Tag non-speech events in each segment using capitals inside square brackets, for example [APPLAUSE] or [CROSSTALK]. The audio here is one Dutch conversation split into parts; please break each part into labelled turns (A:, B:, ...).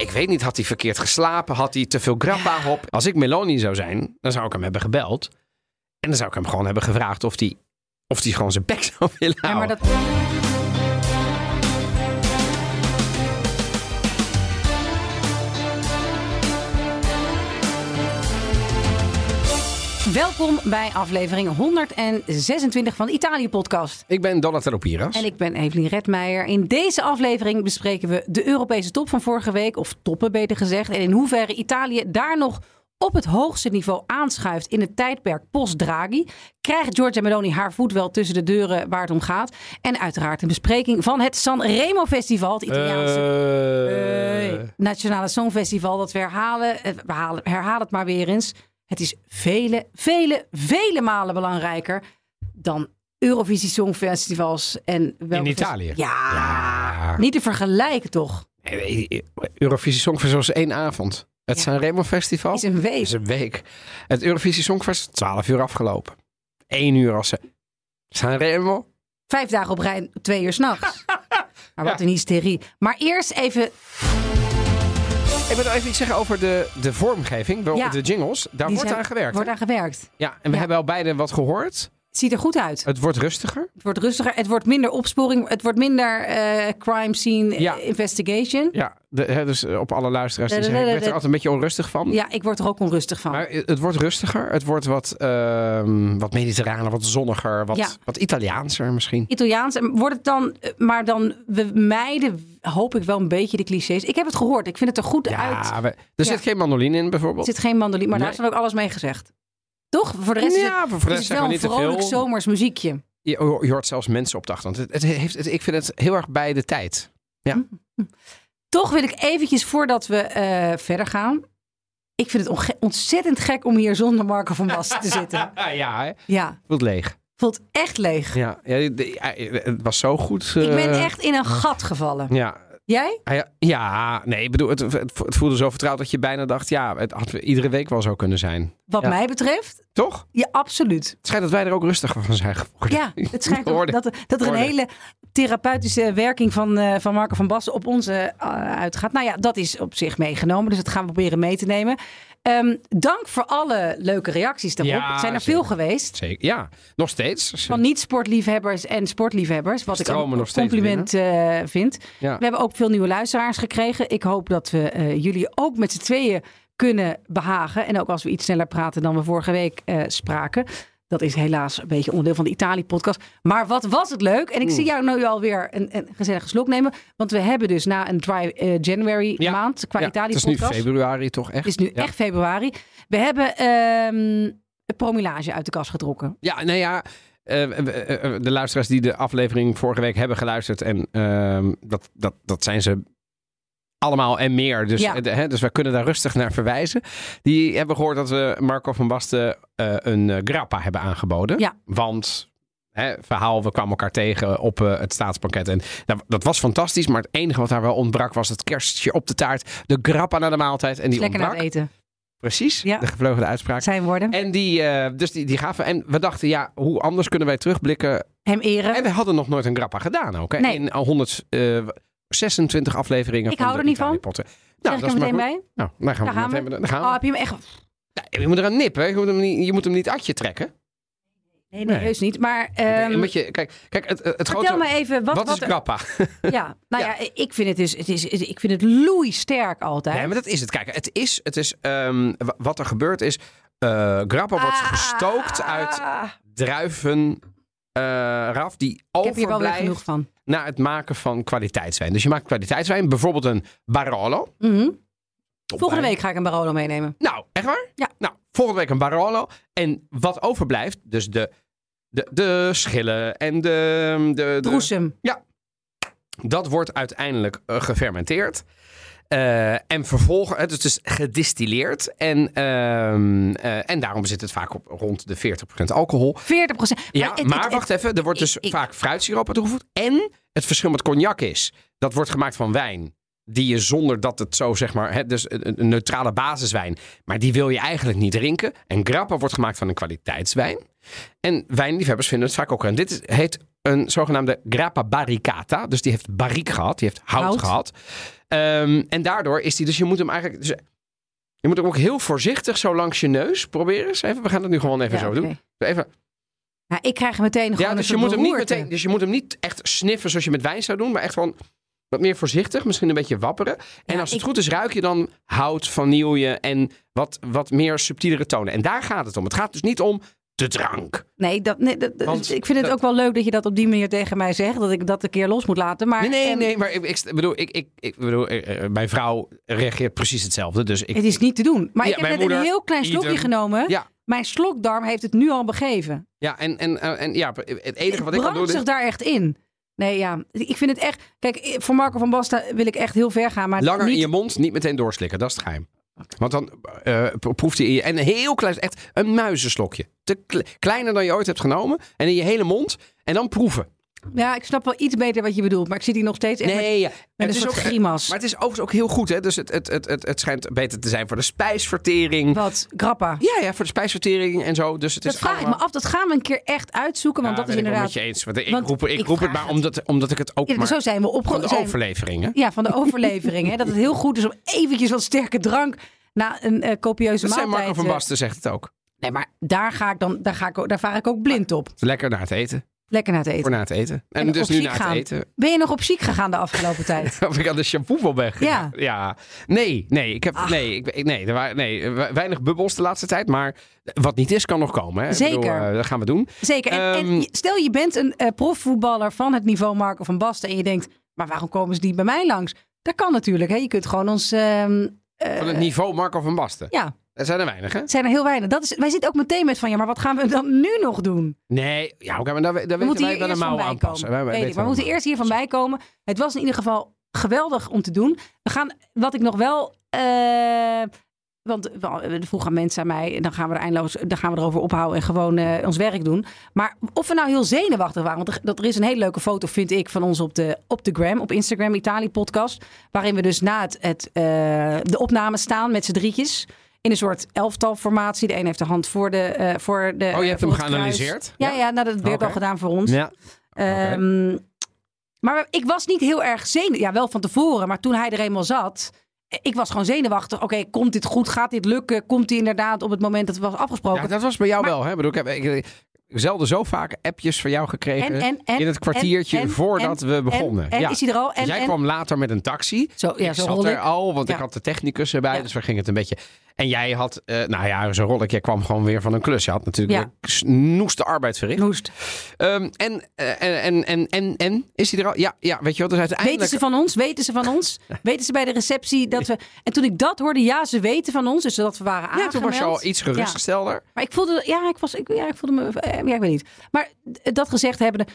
A: ik weet niet, had hij verkeerd geslapen? Had hij te veel grappa op? Als ik Meloni zou zijn, dan zou ik hem hebben gebeld. En dan zou ik hem gewoon hebben gevraagd of hij of hij gewoon zijn bek [LAUGHS] zou willen
B: Ja,
A: houden.
B: maar dat... Welkom bij aflevering 126 van de Italië-podcast.
A: Ik ben Donatello Piras.
B: En ik ben Evelien Redmeijer. In deze aflevering bespreken we de Europese top van vorige week, of toppen beter gezegd. En in hoeverre Italië daar nog op het hoogste niveau aanschuift in het tijdperk post-Draghi. Krijgt Giorgia Meloni haar voet wel tussen de deuren waar het om gaat. En uiteraard een bespreking van het Sanremo Festival, het Italiaanse...
A: Eh,
B: Nationale Songfestival, dat we herhalen. Eh, We herhalen het maar weer eens. Het is vele, vele, vele malen belangrijker dan Eurovisie Songfestivals. En welke
A: In Italië?
B: Ja,
A: Ja.
B: niet te vergelijken toch?
A: Eurovisie Songfestival is één avond. Het
B: Ja.
A: Sanremo Festival
B: is een week.
A: is een week. Het Eurovisie Songfestival 12 uur afgelopen. 1 uur als ze. Sanremo.
B: Vijf dagen op rij, twee uur s'nachts. [LAUGHS] Maar wat een hysterie. Maar eerst even,
A: Ik wil even iets zeggen over de, de vormgeving,
B: Ja.
A: de jingles. Daar
B: die
A: wordt
B: zijn-
A: aan gewerkt.
B: wordt aan gewerkt.
A: Ja, en we
B: Ja.
A: hebben al beide wat gehoord.
B: Ziet er goed uit.
A: Het wordt rustiger.
B: Het wordt rustiger. Het wordt minder opsporing. Het wordt minder eh, crime scene eh,
A: Ja.
B: investigation.
A: Ja, de, hè, dus eh, op alle luisteraars die zeggen, ik werd er altijd een beetje onrustig van.
B: Ja, ik word er ook onrustig van.
A: Maar het wordt rustiger. Het wordt wat, ehm wat mediterraner, wat zonniger, wat,
B: Ja.
A: wat Italiaanser misschien.
B: Italiaans. En Wordt het dan, maar dan, we mijden, hoop ik wel een beetje de clichés. Ik heb het gehoord. Ik vind het er goed uit.
A: Ja, we- er zit geen mandoline in
B: Er
A: bijvoorbeeld.
B: zit geen mandoline, maar daar is dan ook alles mee gezegd. Toch? Voor de rest is het,
A: ja, voor de
B: is het wel
A: we
B: een vrolijk zomers muziekje.
A: Je, je hoort zelfs mensen op de achtergrond. Het, het heeft, het- ik vind het heel erg bij de tijd.
B: Toch wil ik eventjes, voordat we eh, verder gaan... Ik vind het ontzettend gek om hier zonder Marco van Basten te zitten. [LAUGHS]
A: ja, hè?
B: Ja,
A: voelt leeg.
B: voelt echt leeg.
A: Ja, ja, ja, het was zo goed.
B: Ik ben
A: eh,
B: echt in een gat gevallen.
A: Ja,
B: Jij?
A: Ah, ja, ja, nee, ik bedoel, het, het, voelde zo vertrouwd dat je bijna dacht, ja, het had iedere week wel zo kunnen zijn.
B: Wat
A: Ja.
B: mij betreft,
A: Toch?
B: ja, absoluit.
A: Het schijnt dat wij er ook rustiger van zijn geworden.
B: Ja, het schijnt [LAUGHS] dat, er- dat er een hele therapeutische werking van, eh, van Marco van Basten op ons eh, uitgaat. Nou ja, dat is op zich meegenomen. Dus dat gaan we proberen mee te nemen. Ehm, dank voor alle leuke reacties daarop.
A: Ja,
B: het zijn er
A: zeker.
B: veel geweest.
A: Zeker, ja. Nog steeds.
B: Van niet-sportliefhebbers en sportliefhebbers. Wat ik
A: Stromen
B: een compliment eh, vind.
A: Ja.
B: We hebben ook veel nieuwe luisteraars gekregen. Ik hoop dat we jullie ook met z'n tweeën kunnen behagen. En ook als we iets sneller praten dan we vorige week spraken. Dat is helaas een beetje onderdeel van de Italië-podcast. Maar wat was het leuk. En ik zie jou nu alweer een, een gezellige slok nemen. Want we hebben dus na een dry eh, January
A: Ja.
B: maand qua
A: Ja, het is nu
B: Italië-podcast.
A: februari toch echt?
B: Het is nu
A: ja.
B: echt februari. We hebben ehm een promilage uit de kast getrokken.
A: Ja, nou ja. eh, eh, de luisteraars die de aflevering vorige week hebben geluisterd. En ehm, dat, dat, dat zijn ze allemaal en meer. Dus,
B: Ja.
A: eh, hè, dus wij kunnen daar rustig naar verwijzen. Die hebben gehoord dat we Marco van Basten eh, een eh, grappa hebben aangeboden.
B: Ja.
A: Want... Hè, verhaal, we kwamen elkaar tegen op het staatsbanket. En nou, dat was fantastisch, maar het enige wat daar wel ontbrak was het kerstje op de taart. De grappa naar de maaltijd. En die
B: Lekker naar
A: ontbrak.
B: eten.
A: Precies,
B: Ja.
A: de gevleugelde uitspraak.
B: Zijn woorden.
A: En die, dus die, die gaven. En we dachten, ja, hoe anders kunnen wij terugblikken?
B: Hem eren.
A: En we hadden nog nooit een grappa gedaan ook. Hè?
B: Nee.
A: In al 126 afleveringen.
B: Ik
A: van
B: hou
A: de
B: er niet van. Zeg
A: Nou,
B: ik
A: dat
B: er
A: is
B: meteen
A: maar
B: bij?
A: Nou, dan gaan
B: Daar
A: we
B: gaan
A: meteen.
B: we.
A: Dan gaan we.
B: Oh, heb je hem echt...
A: Nee, je moet eraan nippen. hè. Je moet hem niet, je moet hem niet atje trekken.
B: Nee, nee,
A: Nee.
B: heus niet. Maar ehm,
A: beetje, kijk, kijk, het, het
B: vertel
A: grote.
B: me even... Wat,
A: wat,
B: wat
A: is
B: er-
A: grappa? [LAUGHS]
B: Ja, nou ja.
A: Ja.
B: ik vind het dus... Het is, ik vind het loei sterk altijd.
A: Nee, maar dat is het. Kijk, het is, het is wa- wat er gebeurt is. eh grappa wordt
B: Ah.
A: gestookt uit druiven. Eh, raf die
B: Ik heb hier wel weer
A: overblijft
B: genoeg van.
A: naar het maken van kwaliteitswijn. Dus je maakt kwaliteitswijn, bijvoorbeeld een Barolo.
B: Mhm. Volgende week ga ik een Barolo meenemen.
A: Nou, echt waar?
B: Ja.
A: Nou, volgende week een Barolo. En wat overblijft, dus de, de, de schillen en de... de, de
B: Droesem.
A: dat wordt uiteindelijk eh, gefermenteerd. Eh, en vervolgens, het is dus gedistilleerd. En, ehm, eh, en daarom zit het vaak op rond de 40% alcohol.
B: 40 procent.
A: Ja, maar wacht even. Er wordt dus vaak fruitsiroop aan toegevoegd. En het verschil met cognac is, dat wordt gemaakt van wijn. Die je zonder dat het zo zeg maar, hè, dus een, een neutrale basiswijn. Maar die wil je eigenlijk niet drinken. En grappa wordt gemaakt van een kwaliteitswijn. En wijnliefhebbers vinden het vaak ook. En dit heet een zogenaamde grappa barricata. Dus die heeft barriek gehad, die heeft hout,
B: Hout.
A: gehad. Ehm, en daardoor is die, dus je moet hem eigenlijk... Dus je moet hem ook heel voorzichtig zo langs je neus proberen. eens even. We gaan het nu gewoon even
B: Ja,
A: zo doen. Even.
B: Ja, ik krijg meteen gewoon
A: Ja, dus je, moet hem niet meteen, dus je moet hem niet echt sniffen zoals je met wijn zou doen. Maar echt gewoon wat meer voorzichtig. Misschien een beetje wapperen. En
B: Ja,
A: als het
B: ik-
A: goed is, ruik je dan hout, vanille en wat, wat meer subtielere tonen. En daar gaat het om. Het gaat dus niet om de drank.
B: Nee, dat, nee dat,
A: Want
B: ik vind het
A: dat-
B: ook wel leuk dat je dat op die manier tegen mij zegt. Dat ik dat een keer los moet laten. Maar
A: Nee, nee,
B: ehm,
A: nee. Maar ik, ik bedoel, ik, ik, ik bedoel eh, eh, mijn vrouw reageert precies hetzelfde. Dus ik,
B: het is niet te doen. Maar
A: Ja,
B: ik heb net een heel klein slokje genomen.
A: Ja.
B: Mijn slokdarm heeft het nu al begeven.
A: Ja, en, en, eh, en ja, het enige wat ik kan
B: brandt
A: doen is...
B: zich daar echt in. Nee, ja. Ik vind het echt... Kijk, voor Marco van Basten wil ik echt heel ver gaan. Maar
A: Langer
B: niet...
A: in je mond, niet meteen doorslikken. Dat is het geheim. Want dan eh, pro- proeft hij. En heel klein, echt een muizenslokje. Te kle- kleiner dan je ooit hebt genomen. En in je hele mond. En dan proeven.
B: Ja, ik snap wel iets beter wat je bedoelt. Maar ik zit hier nog steeds echt met,
A: Nee, ja.
B: met
A: het is ook,
B: grimas.
A: Maar het is overigens ook heel goed. Hè? Dus het, het, het, het, het schijnt beter te zijn voor de spijsvertering.
B: Wat? Grappa.
A: Ja, ja, voor de spijsvertering en zo. Dus het
B: dat
A: is
B: vraag ik me af. Dat gaan we een keer echt uitzoeken. Want
A: Ja,
B: dat is
A: ben ik wel
B: inderdaad...
A: met je eens. Want ik
B: Want
A: roep, ik
B: ik
A: roep het maar
B: het.
A: omdat, omdat ik het ook
B: Ja,
A: maar...
B: zo zijn we
A: Van
B: opge...
A: de
B: zijn-
A: overlevering, hè?
B: Ja, van de overlevering. hè? Dat het heel goed is om eventjes wat sterke drank na een eh, copieuze
A: Dat zijn
B: maaltijd...
A: Marco van
B: eh,
A: Basten zegt het ook.
B: Nee, maar daar ga ik dan, daar ga ik, daar vaar ik ook blind op.
A: Lekker na het eten.
B: Lekker naar het
A: Voor
B: eten.
A: na het eten. En,
B: En
A: dus nu na het eten.
B: Ben je nog op ziek gegaan de afgelopen tijd? [LAUGHS]
A: Of ik aan de shampoo ben gegaan.
B: Ja.
A: ja. Nee, nee. Ik heb,
B: Ach.
A: nee, ik, nee, er waren, nee, we- weinig bubbels de laatste tijd. Maar wat niet is, kan nog komen. Hè?
B: Zeker.
A: bedoel, eh, dat gaan we doen.
B: Zeker. En, en
A: Ehm,
B: stel je bent een eh, profvoetballer van het niveau Marco van Basten en je denkt, maar waarom komen ze niet bij mij langs? Dat kan natuurlijk. Hè? Je kunt gewoon ons... ehm, eh,
A: Van het niveau Marco van Basten.
B: ja,
A: Er zijn er weinig, hè?
B: zijn er heel weinig. Dat is, wij zitten ook meteen met van, ja, maar wat gaan we dan nu nog doen?
A: Nee, ja, oké, maar daar, daar
B: We
A: weten
B: moeten
A: wij
B: hier
A: wel een
B: eerst van
A: mouw
B: bij
A: aanpassen.
B: komen.
A: Wij- wij
B: Weet ik,
A: weten
B: maar we moeten eerst hiervan bij komen. Het was in ieder geval geweldig om te doen. We gaan, wat ik nog wel... eh, want we vroegen mensen aan mij, dan gaan we er eindeloos, dan gaan we erover ophouden en gewoon eh, ons werk doen. Maar of we nou heel zenuwachtig waren, want er, dat er is een hele leuke foto, vind ik, van ons op de, op de gram, op Instagram, Italië podcast, waarin we dus na het, het, eh, de opname staan met z'n drietjes. In een soort elftalformatie. De een heeft de hand voor de. eh, voor de
A: Oh, je hebt
B: voor
A: hem geanalyseerd?
B: Ja, ja, nou, dat werd
A: Oké.
B: al gedaan voor ons.
A: Ja.
B: Ehm, Maar ik was niet heel erg zenuwachtig. Ja, wel van tevoren. Maar toen hij er eenmaal zat... Ik was gewoon zenuwachtig. Oké, komt dit goed? Gaat dit lukken? Komt hij inderdaad op het moment dat het was afgesproken?
A: Ja, dat was bij jou
B: Maar-
A: wel. Hè? Ik, bedoel, ik heb ik, zelden zo vaak appjes van jou gekregen.
B: En- en- en-
A: in het kwartiertje voordat we begonnen.
B: En, en
A: ja.
B: is hij er al?
A: Dus
B: En,
A: jij kwam later met een taxi.
B: zo, ja,
A: ik
B: zo
A: zat er al, want ik
B: Ja.
A: had de technicus erbij.
B: Ja.
A: Dus we gingen het een beetje... En jij had, eh, nou ja, zo'n rol. Jij kwam gewoon weer van een klus. Je had natuurlijk
B: Ja.
A: snoeste arbeid verricht.
B: Noest.
A: Ehm, en, eh, en, en, en, en, en, is hij er al? Ja, ja weet je wat? Dus uiteindelijk...
B: Weten ze van ons? Weten ze van ons? [LAUGHS] Weten ze bij de receptie dat we... En toen ik dat hoorde, ja, ze weten van ons. Dus dat we waren
A: ja,
B: aangemeld.
A: toen was je al iets gerustgestelder.
B: Maar ik voelde, ja, ik was, ik, ja, ik voelde me, eh, ja, ik weet niet. Maar dat gezegd hebben,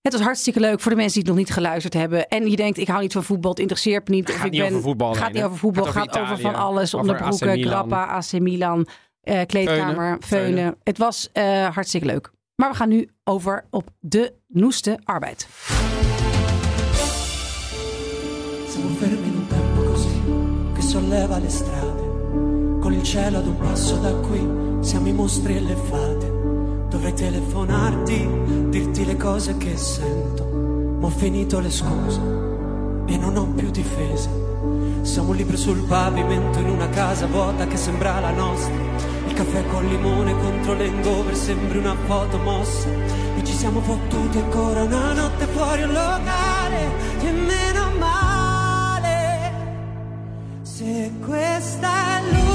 B: het was hartstikke leuk voor de mensen die het nog niet geluisterd hebben. En je denkt, ik hou niet van voetbal, het interesseert me niet. Of
A: gaat
B: ik
A: niet
B: ben,
A: over voetbal
B: gaat niet over voetbal,
A: Gaat
B: gaat
A: over
B: over, van alles.
A: over
B: Onderbroeken, grappa, AC Milan, eh, kleedkamer,
A: Veunen.
B: feunen. Het was eh, hartstikke leuk. Maar we gaan nu over op de noeste arbeid.
C: Siamo fermi in un tempo così che solleva le strade. Con il cielo ad un passo da qui siamo i mostri e le fate. Dovrei telefonarti, dirti le cose che sento. Ma ho finito le scuse e non ho più difese. Siamo libri sul pavimento in una casa vuota che sembra la nostra. Il caffè col limone contro l'engover sembri una foto mossa. E ci siamo fottuti ancora una notte fuori un locale. E meno male. Se questa è l'ultima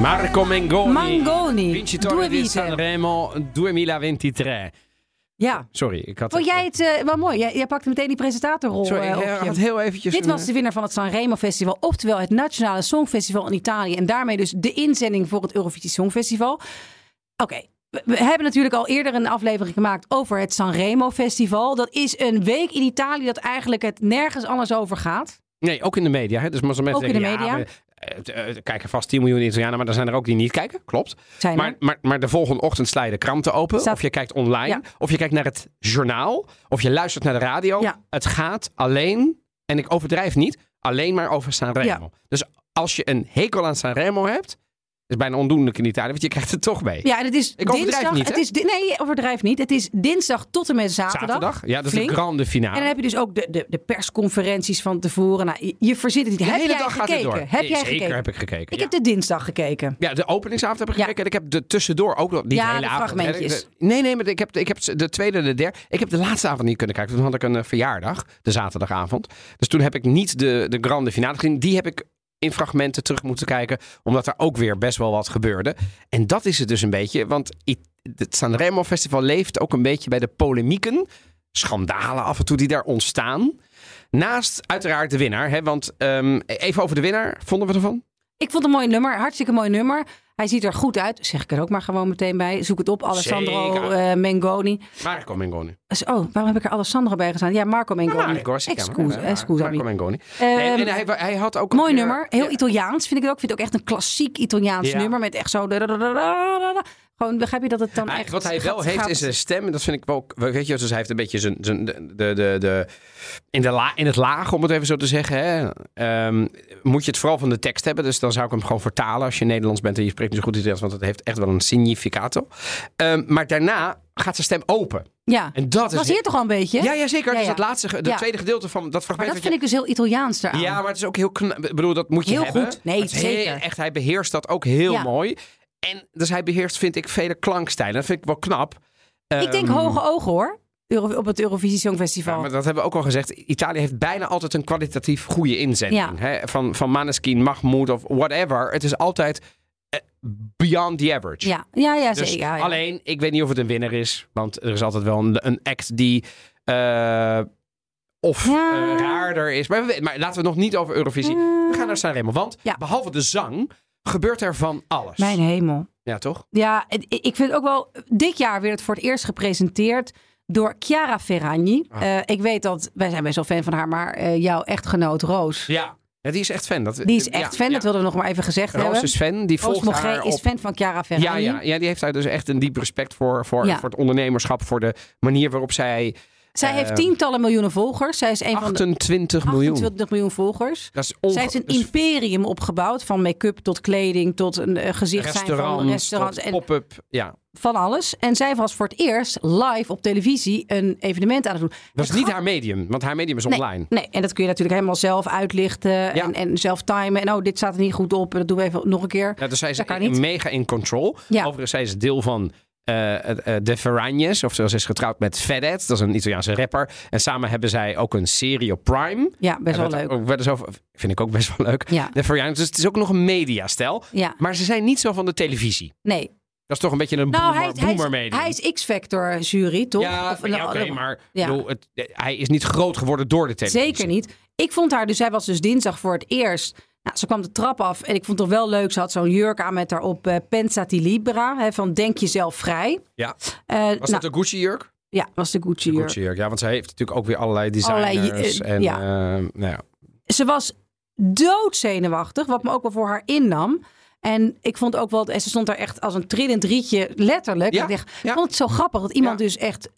A: Marco Mengoni.
B: Mangoni,
A: Vincitore
B: due
A: di
B: vite.
A: Sanremo 2023.
B: Ja.
A: Sorry, ik had...
B: Vond jij het eh, wel mooi? Jij, jij pakte meteen die presentatorrol
A: Sorry,
B: eh, op
A: ik had heel eventjes...
B: Dit
A: een-
B: was de winnaar van het Sanremo Festival, oftewel het Nationale Songfestival in Italië. En daarmee dus de inzending voor het Eurovisie Songfestival. Oké, we, we hebben natuurlijk al eerder een aflevering gemaakt over het Sanremo Festival. Dat is een week in Italië dat eigenlijk het nergens anders over gaat.
A: Nee, ook in de media. Hè? Dus maar mensen
B: Ook in de
A: ja,
B: media.
A: eh, er kijken vast 10 miljoen Italianen, maar er zijn er ook die niet kijken. Klopt. Maar, maar, maar de volgende ochtend sla je de kranten open.
B: Staat-
A: Of je kijkt online.
B: Ja.
A: Of je kijkt naar het journaal. Of je luistert naar de radio.
B: Ja.
A: Het gaat alleen, en ik overdrijf niet, alleen maar over Sanremo. Dus als je een hekel aan Sanremo hebt, is bijna ondoenlijk in Italië, want je krijgt het toch mee.
B: Ja, en het is
A: Ik
B: dinsdag.
A: niet,
B: het is, nee, overdrijf niet. Het is dinsdag tot en met zaterdag.
A: Zaterdag. Ja, dat is
B: Flink.
A: de grande finale.
B: En dan heb je dus ook de, de, de persconferenties van tevoren. Nou, je, verzint het niet.
A: de
B: heb
A: hele
B: jij
A: dag gaat het
B: gekeken?
A: door.
B: Heb
A: Nee,
B: jij
A: Zeker
B: gekeken?
A: heb ik gekeken.
B: Ik
A: ja.
B: heb de dinsdag gekeken.
A: Ja, de openingsavond heb ik
B: Ja.
A: gekeken. En ik heb de tussendoor ook nog. Niet
B: Ja,
A: de hele
B: de
A: avond.
B: fragmentjes.
A: Nee, nee, maar ik heb, ik heb de tweede en de derde. Ik heb de laatste avond niet kunnen kijken. Toen had ik een eh, verjaardag, de zaterdagavond. Dus toen heb ik niet de, de grande finale gezien. Die heb ik in fragmenten terug moeten kijken. Omdat er ook weer best wel wat gebeurde. En dat is het dus een beetje. Want het Sanremo Festival leeft ook een beetje bij de polemieken. Schandalen af en toe die daar ontstaan. Naast uiteraard de winnaar. Hè? Want ehm, even over de winnaar. Vonden we ervan?
B: Ik vond het een mooi nummer. Hartstikke mooi nummer. Hij ziet er goed uit. Zeg ik er ook maar gewoon meteen bij. Zoek het op. Alessandro eh, Mengoni.
A: Marco Mengoni.
B: Oh, waarom heb ik er Alessandro bij gestaan? Ja, Marco Mengoni.
A: Marco,
B: excusami.
A: Marco Mengoni.
B: Ehm,
A: Nee, en hij, hij had ook
B: Mooi
A: een keer-
B: nummer. Heel
A: Ja.
B: Italiaans vind ik het ook. Ik vind het ook echt een klassiek Italiaans
A: Ja.
B: nummer. Met echt zo... Gewoon, begrijp je dat het dan echt...
A: wat hij wel
B: gaat-
A: heeft
B: gaat-
A: is zijn stem. En dat vind ik wel... ook- Weet je, dus hij heeft een beetje zijn... zijn de, de, de, de, in, de la, in het laag, om het even zo te zeggen. Hè, ehm, moet je het vooral van de tekst hebben. Dus dan zou ik hem gewoon vertalen als je Nederlands bent en je spreekt niet zo goed Italiaans. Want het heeft echt wel een significato. Ehm, maar daarna gaat zijn stem open.
B: Ja,
A: En dat is...
B: was hier toch al een beetje?
A: Ja, ja, zeker.
B: Ja,
A: Dus dat laatste,
B: Ja.
A: tweede gedeelte van dat
B: Maar
A: fragment.
B: dat
A: wat
B: vind
A: je-
B: ik dus heel Italiaans eraan.
A: Ja, maar het is ook heel knap. Ik bedoel, dat moet je
B: Heel
A: hebben.
B: goed. Nee,
A: Het is heel-
B: zeker.
A: echt, hij beheerst dat ook heel
B: Ja.
A: mooi. En dus hij beheerst, vind ik, vele klankstijlen. Dat vind ik wel knap.
B: Ik denk
A: Ehm,
B: hoge ogen hoor. Euro- op het Eurovisie Songfestival.
A: Ja, maar dat hebben we ook al gezegd. Italië heeft bijna altijd een kwalitatief goede inzending.
B: Ja.
A: Hè? Van, van Maneskin, Mahmoud of whatever. Het is altijd eh, beyond the average.
B: Ja, ja, ja,
A: Dus
B: zeker. Ja.
A: Alleen, ik weet niet of het een winnaar is. Want er is altijd wel een, een act die... eh, of eh, raarder is. Maar, we maar laten we nog niet over Eurovisie. We gaan naar Sanremo. Want behalve de zang gebeurt er van alles.
B: Mijn hemel.
A: Ja, toch?
B: Ja, ik vind ook wel... Dit jaar werd het voor het eerst gepresenteerd door Chiara Ferragni.
A: Ah.
B: Eh, ik weet dat... Wij zijn best wel fan van haar, maar eh, jouw echtgenoot Roos...
A: Ja. ja die is echt fan. Dat,
B: Die is echt fan, dat wilden we nog maar even gezegd
A: Roos
B: hebben.
A: is fan. Die
B: Roos
A: volgt
B: Mogré
A: haar
B: is
A: op...
B: fan van Chiara
A: Ja,
B: Ferragni.
A: ja, ja, die heeft daar dus echt een diep respect voor, voor,
B: Ja.
A: voor het ondernemerschap, voor de manier waarop zij
B: Zij heeft tientallen miljoenen volgers. Zij is een van de
A: 28 miljoen.
B: 28 miljoen volgers.
A: Dat is onge-
B: Zij heeft een imperium opgebouwd. Van make-up tot kleding tot een eh, gezicht zijn van
A: restaurants, pop-up. Ja,
B: van alles. En zij was voor het eerst live op televisie een evenement aan het doen.
A: dat is niet haar medium, want haar medium is
B: Nee,
A: online.
B: Nee, en dat kun je natuurlijk helemaal zelf uitlichten
A: Ja.
B: en, en zelf timen. En oh, dit staat er niet goed op. Dat doen we even nog een keer.
A: Ja, dus zij is mega in control.
B: Ja.
A: Overigens, zij is deel van eh, eh, de Ferragnes. Of ze is getrouwd met Fedez. Dat is een Italiaanse rapper. En samen hebben zij ook een serie op Prime.
B: Ja, best wel leuk.
A: Ook, werd er zo, vind ik ook best wel leuk.
B: Ja,
A: De Ferragnes. Dus het is ook nog een mediastijl.
B: ja.
A: Maar ze zijn niet zo van de televisie.
B: Nee.
A: Dat is toch een beetje een
B: Nou,
A: boomer,
B: hij, is- hij, is, hij is X-Factor jury, toch?
A: Ja,
B: Of
A: ja, oké, maar
B: Ja.
A: bedoel, het, hij is niet groot geworden door de televisie.
B: Zeker niet. Ik vond haar, dus zij was dus dinsdag voor het eerst. Nou, ze kwam de trap af en ik vond het wel leuk. Ze had zo'n jurk aan met daarop eh Pensati Libera. Hè, van denk jezelf vrij.
A: Ja.
B: Eh,
A: Was
B: nou,
A: dat een Gucci-jurk?
B: Ja, was de Gucci jurk.
A: Gucci-jurk, ja, want zij heeft natuurlijk ook weer allerlei designers.
B: Allerlei, eh,
A: en,
B: ja.
A: eh, nou ja.
B: Ze was doodzenuwachtig, wat me ook wel voor haar innam. En ik vond ook wel, en ze stond daar echt als een trillend rietje, letterlijk.
A: Ja,
B: Ik dacht,
A: ja.
B: vond het zo grappig dat iemand
A: Ja.
B: dus echt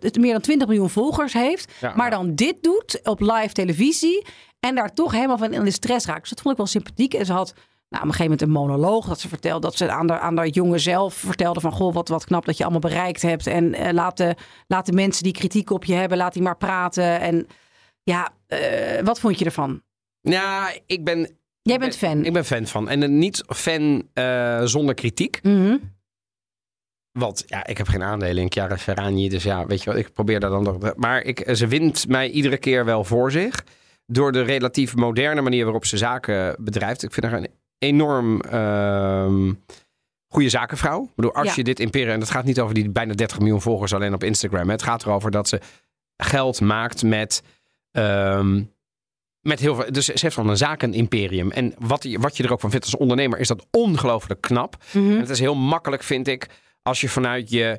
B: het meer dan 20 miljoen volgers heeft. Maar dan dit doet op live televisie. En daar toch helemaal van in de stress raakt. Dus dat vond ik wel sympathiek. En ze had nou, op een gegeven moment een monoloog dat ze vertelde. Dat ze aan de, aan de jongen zelf vertelde van... Goh, wat, wat knap dat je allemaal bereikt hebt. En eh, laat, de, laat de mensen die kritiek op je hebben, laat die maar praten. En ja, eh, wat vond je ervan?
A: Ja, ik ben,
B: Jij bent fan.
A: ik ben fan van. En een niet fan eh, zonder kritiek.
B: Mhm.
A: Want ja, ik heb geen aandelen in Chiara Ferragni. Dus ja, weet je wat, ik probeer daar dan nog... Maar ik, ze wint mij iedere keer wel voor zich. Door de relatief moderne manier waarop ze zaken bedrijft. Ik vind haar een enorm ehm goede zakenvrouw. Ik bedoel, als
B: Ja.
A: je dit imperium... En het gaat niet over die bijna 30 miljoen volgers alleen op Instagram. hè. Het gaat erover dat ze geld maakt met... ehm, met heel veel, dus ze heeft van een zakenimperium. En wat, je- wat je er ook van vindt als ondernemer, is dat ongelooflijk knap.
B: Mhm.
A: En het is heel makkelijk, vind ik, als je vanuit je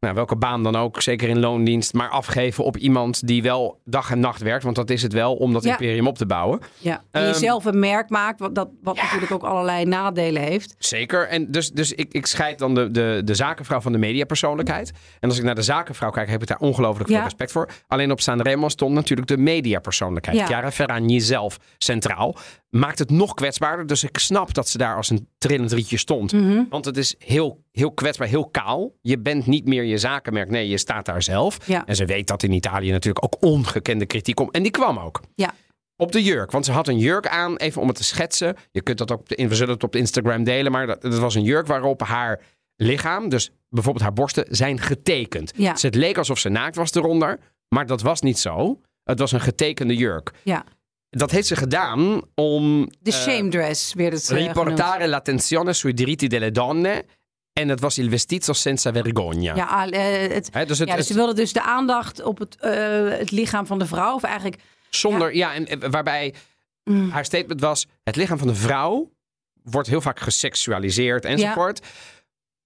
A: nou, welke baan dan ook, zeker in loondienst, maar afgeven op iemand die wel dag en nacht werkt. Want dat is het wel om dat
B: Ja.
A: imperium op te bouwen.
B: Ja. En
A: Ehm,
B: jezelf een merk maakt, wat, dat, wat natuurlijk ook allerlei nadelen heeft.
A: Zeker. En dus, dus ik, ik scheid dan de, de, de zakenvrouw van de mediapersoonlijkheid. En als ik naar de zakenvrouw kijk, heb ik daar ongelooflijk veel
B: Ja.
A: respect voor. Alleen op Sanremo stond natuurlijk de mediapersoonlijkheid.
B: Ja.
A: Chiara Ferragni zelf centraal. Maakt het nog kwetsbaarder. Dus ik snap dat ze daar als een trillend rietje stond.
B: Mhm.
A: Want het is heel, heel kwetsbaar, heel kaal. Je bent niet meer je zakenmerk. Nee, je staat daar zelf.
B: Ja.
A: En ze weet dat in Italië natuurlijk ook ongekende kritiek komt. En die kwam ook.
B: Ja.
A: Op de jurk. Want ze had een jurk aan, even om het te schetsen. Je kunt dat ook, we zullen het op de Instagram delen. Maar dat, dat was een jurk waarop haar lichaam, dus bijvoorbeeld haar borsten, zijn getekend.
B: Ja.
A: Dus het leek alsof ze naakt was eronder. Maar dat was niet zo. Het was een getekende jurk.
B: Ja.
A: Dat heeft ze gedaan om...
B: De
A: eh,
B: shame dress werd het eh,
A: riportare l'attenzione sui diritti delle donne. En het was il vestito senza vergogna.
B: Ja, ah, eh, het,
A: dus het,
B: ja, dus ze wilden dus de aandacht op het, het lichaam van de vrouw. Of eigenlijk,
A: zonder, ja, en waarbij
B: Mm.
A: haar statement was: het lichaam van de vrouw wordt heel vaak geseksualiseerd enzovoort.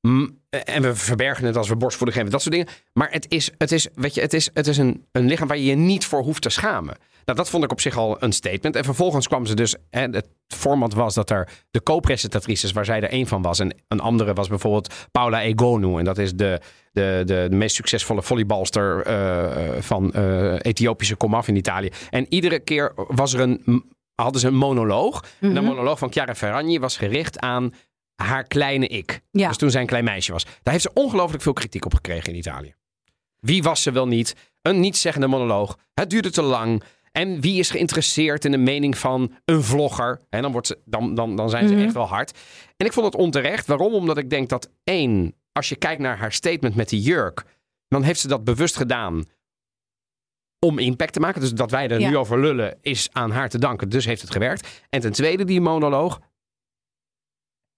A: Mm, En we verbergen het als we borstvoeding geven, dat soort dingen. Maar het is, het is, weet je, het is, het is een, een lichaam waar je je niet voor hoeft te schamen. Nou, dat vond ik op zich al een statement. En vervolgens kwam ze dus. Het format was dat er de co-presentatrices, waar zij er één van was. En een andere was bijvoorbeeld Paula Egonu. En dat is de, de, de, de meest succesvolle volleybalster eh, van eh, Ethiopische komaf in Italië. En iedere keer was er een, hadden ze een monoloog. En de
B: Mhm.
A: monoloog van Chiara Ferragni was gericht aan haar kleine ik.
B: Ja.
A: Dus toen zij een klein meisje was. Daar heeft ze ongelooflijk veel kritiek op gekregen in Italië. Wie was ze wel niet? Een nietszeggende monoloog. Het duurde te lang. En wie is geïnteresseerd in de mening van een vlogger? En dan, wordt ze, dan, dan, dan zijn ze
B: Mhm.
A: echt wel hard. En ik vond het onterecht. Waarom? Omdat ik denk dat één, als je kijkt naar haar statement met die jurk, dan heeft ze dat bewust gedaan om impact te maken. Dus dat wij er
B: Ja.
A: nu over lullen is aan haar te danken. Dus heeft het gewerkt. En ten tweede die monoloog.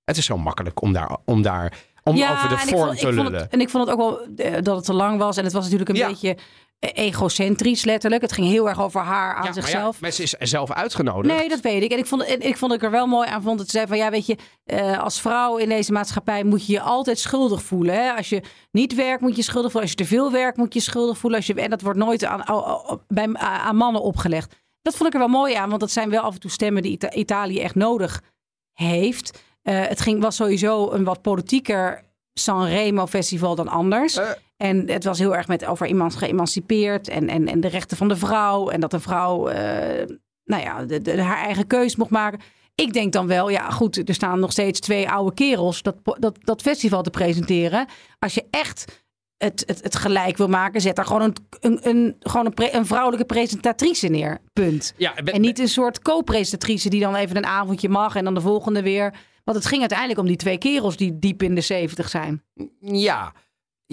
A: Het is zo makkelijk om daar, om daar om over de vorm
B: vond,
A: te lullen.
B: het, en ik vond het ook wel eh, dat het te lang was. En het was natuurlijk een
A: Ja.
B: beetje egocentrisch, letterlijk. Het ging heel erg over haar aan
A: Ja, maar ja,
B: zichzelf.
A: maar ze is zelf uitgenodigd.
B: Nee, dat weet ik. En ik vond, en ik vond het er wel mooi aan vond dat ze zei van ja, weet je, eh, als vrouw in deze maatschappij moet je je altijd schuldig voelen. Hè? Als je niet werkt, moet je schuldig voelen. Als je te veel werkt, moet je schuldig voelen. Als je, en dat wordt nooit aan, aan- bij, aan mannen opgelegd. Dat vond ik er wel mooi aan, want dat zijn wel af en toe stemmen die Ita- Italië echt nodig heeft. Eh, het ging, was sowieso een wat politieker Sanremo festival dan anders.
A: Eh.
B: En het was heel erg met over iemand geëmancipeerd en, en, en de rechten van de vrouw. En dat de vrouw eh, nou ja, de, de- haar eigen keus mocht maken. Ik denk dan wel, ja goed, er staan nog steeds twee oude kerels dat, dat, dat festival te presenteren. Als je echt het, het, het gelijk wil maken, zet daar gewoon een, een, een, gewoon een, pre- een vrouwelijke presentatrice neer. Punt.
A: Ja, ben-
B: En niet een soort co-presentatrice die dan even een avondje mag en dan de volgende weer. Want het ging uiteindelijk om die twee kerels die diep in de zeventig zijn.
A: Ja.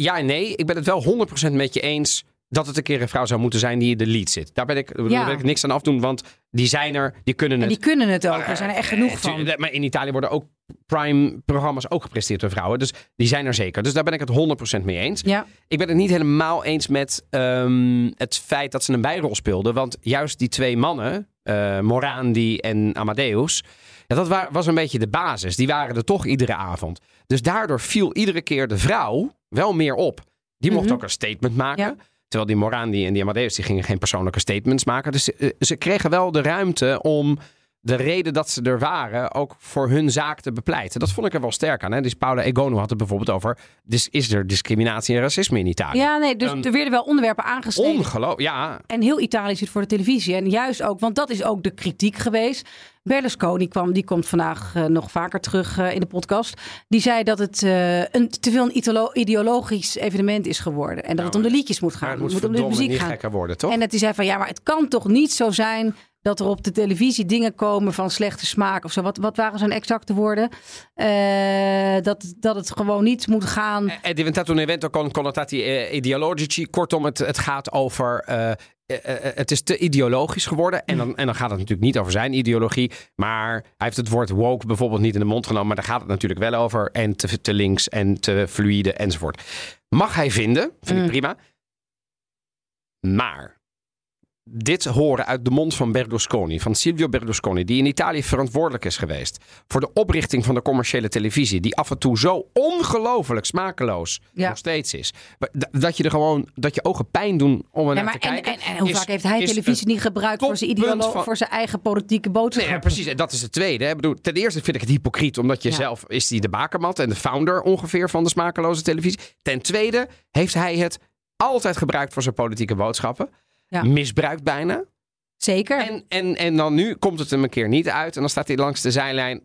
A: Ja en nee. Ik ben het wel 100% met je eens dat het een keer een vrouw zou moeten zijn die in de lead zit. Daar ben ik, daar
B: Ja.
A: wil ik niks aan afdoen, want die zijn er, die kunnen
B: En
A: het.
B: die kunnen het ook. Er zijn er echt genoeg
A: Eh,
B: van.
A: Maar in Italië worden ook prime-programma's ook gepresteerd door vrouwen. Dus die zijn er zeker. Dus daar ben ik het 100% mee eens.
B: Ja,
A: Ik ben het niet helemaal eens met ehm, het feit dat ze een bijrol speelden. Want juist die twee mannen, eh, Morandi en Amadeus... Ja, dat wa- was een beetje de basis. Die waren er toch iedere avond. Dus daardoor viel iedere keer de vrouw wel meer op. Die mocht
B: Mhm.
A: ook een statement maken.
B: Ja.
A: Terwijl die Morandi en die Amadeus die gingen geen persoonlijke statements maken. Dus eh, ze kregen wel de ruimte om de reden dat ze er waren ook voor hun zaak te bepleiten. Dat vond ik er wel sterk aan. Hè? Dus Paula Egonu had het bijvoorbeeld over... Dus is er discriminatie en racisme in Italië?
B: ja nee, dus
A: Ehm,
B: er werden wel onderwerpen aangesneden.
A: Ongelooflijk. Ja,
B: En heel Italië zit voor de televisie. En juist ook, want dat is ook de kritiek geweest. Berlusconi kwam, die komt vandaag eh, nog vaker terug eh, in de podcast. Die zei dat het eh, een, te veel een ideologisch evenement is geworden. En dat het om de liedjes moet gaan.
A: het moet
B: om de muziek
A: niet
B: gaan.
A: gekker worden, toch?
B: En dat hij zei van ja, maar het kan toch niet zo zijn dat er op de televisie dingen komen van slechte smaak of zo. Wat, wat waren zijn exacte woorden? Dat, dat het gewoon niet moet gaan.
A: È diventato un evento con connotati ideologici. Kortom, het, het gaat over. Het is te ideologisch geworden. En dan, en dan gaat het natuurlijk niet over zijn ideologie. Maar hij heeft het woord woke bijvoorbeeld niet in de mond genomen. Maar daar gaat het natuurlijk wel over. En te, te links en te fluide enzovoort. Mag hij vinden, vind ik
B: Mm.
A: prima. Maar dit horen uit de mond van Berlusconi, van Silvio Berlusconi, die in Italië verantwoordelijk is geweest voor de oprichting van de commerciële televisie, die af en toe zo ongelooflijk smakeloos
B: Ja.
A: nog steeds is, dat je er gewoon, dat je ogen pijn doen om er
B: Ja,
A: naar te
B: en,
A: kijken.
B: en, en hoe
A: is-
B: vaak heeft hij
A: is
B: televisie niet gebruikt voor zijn,
A: toppunt
B: ideolo-
A: van-
B: voor zijn eigen politieke boodschap?
A: Nee, ja, precies. En dat is het tweede. Hè. Ik bedoel, ten eerste vind ik het hypocriet, omdat je zelf is hij de bakermat en de founder ongeveer van de smakeloze televisie. Ten tweede heeft hij het altijd gebruikt voor zijn politieke boodschappen.
B: Ja.
A: Misbruikt bijna.
B: Zeker.
A: En, en, en dan nu komt het hem een keer niet uit. En dan staat hij langs de zijlijn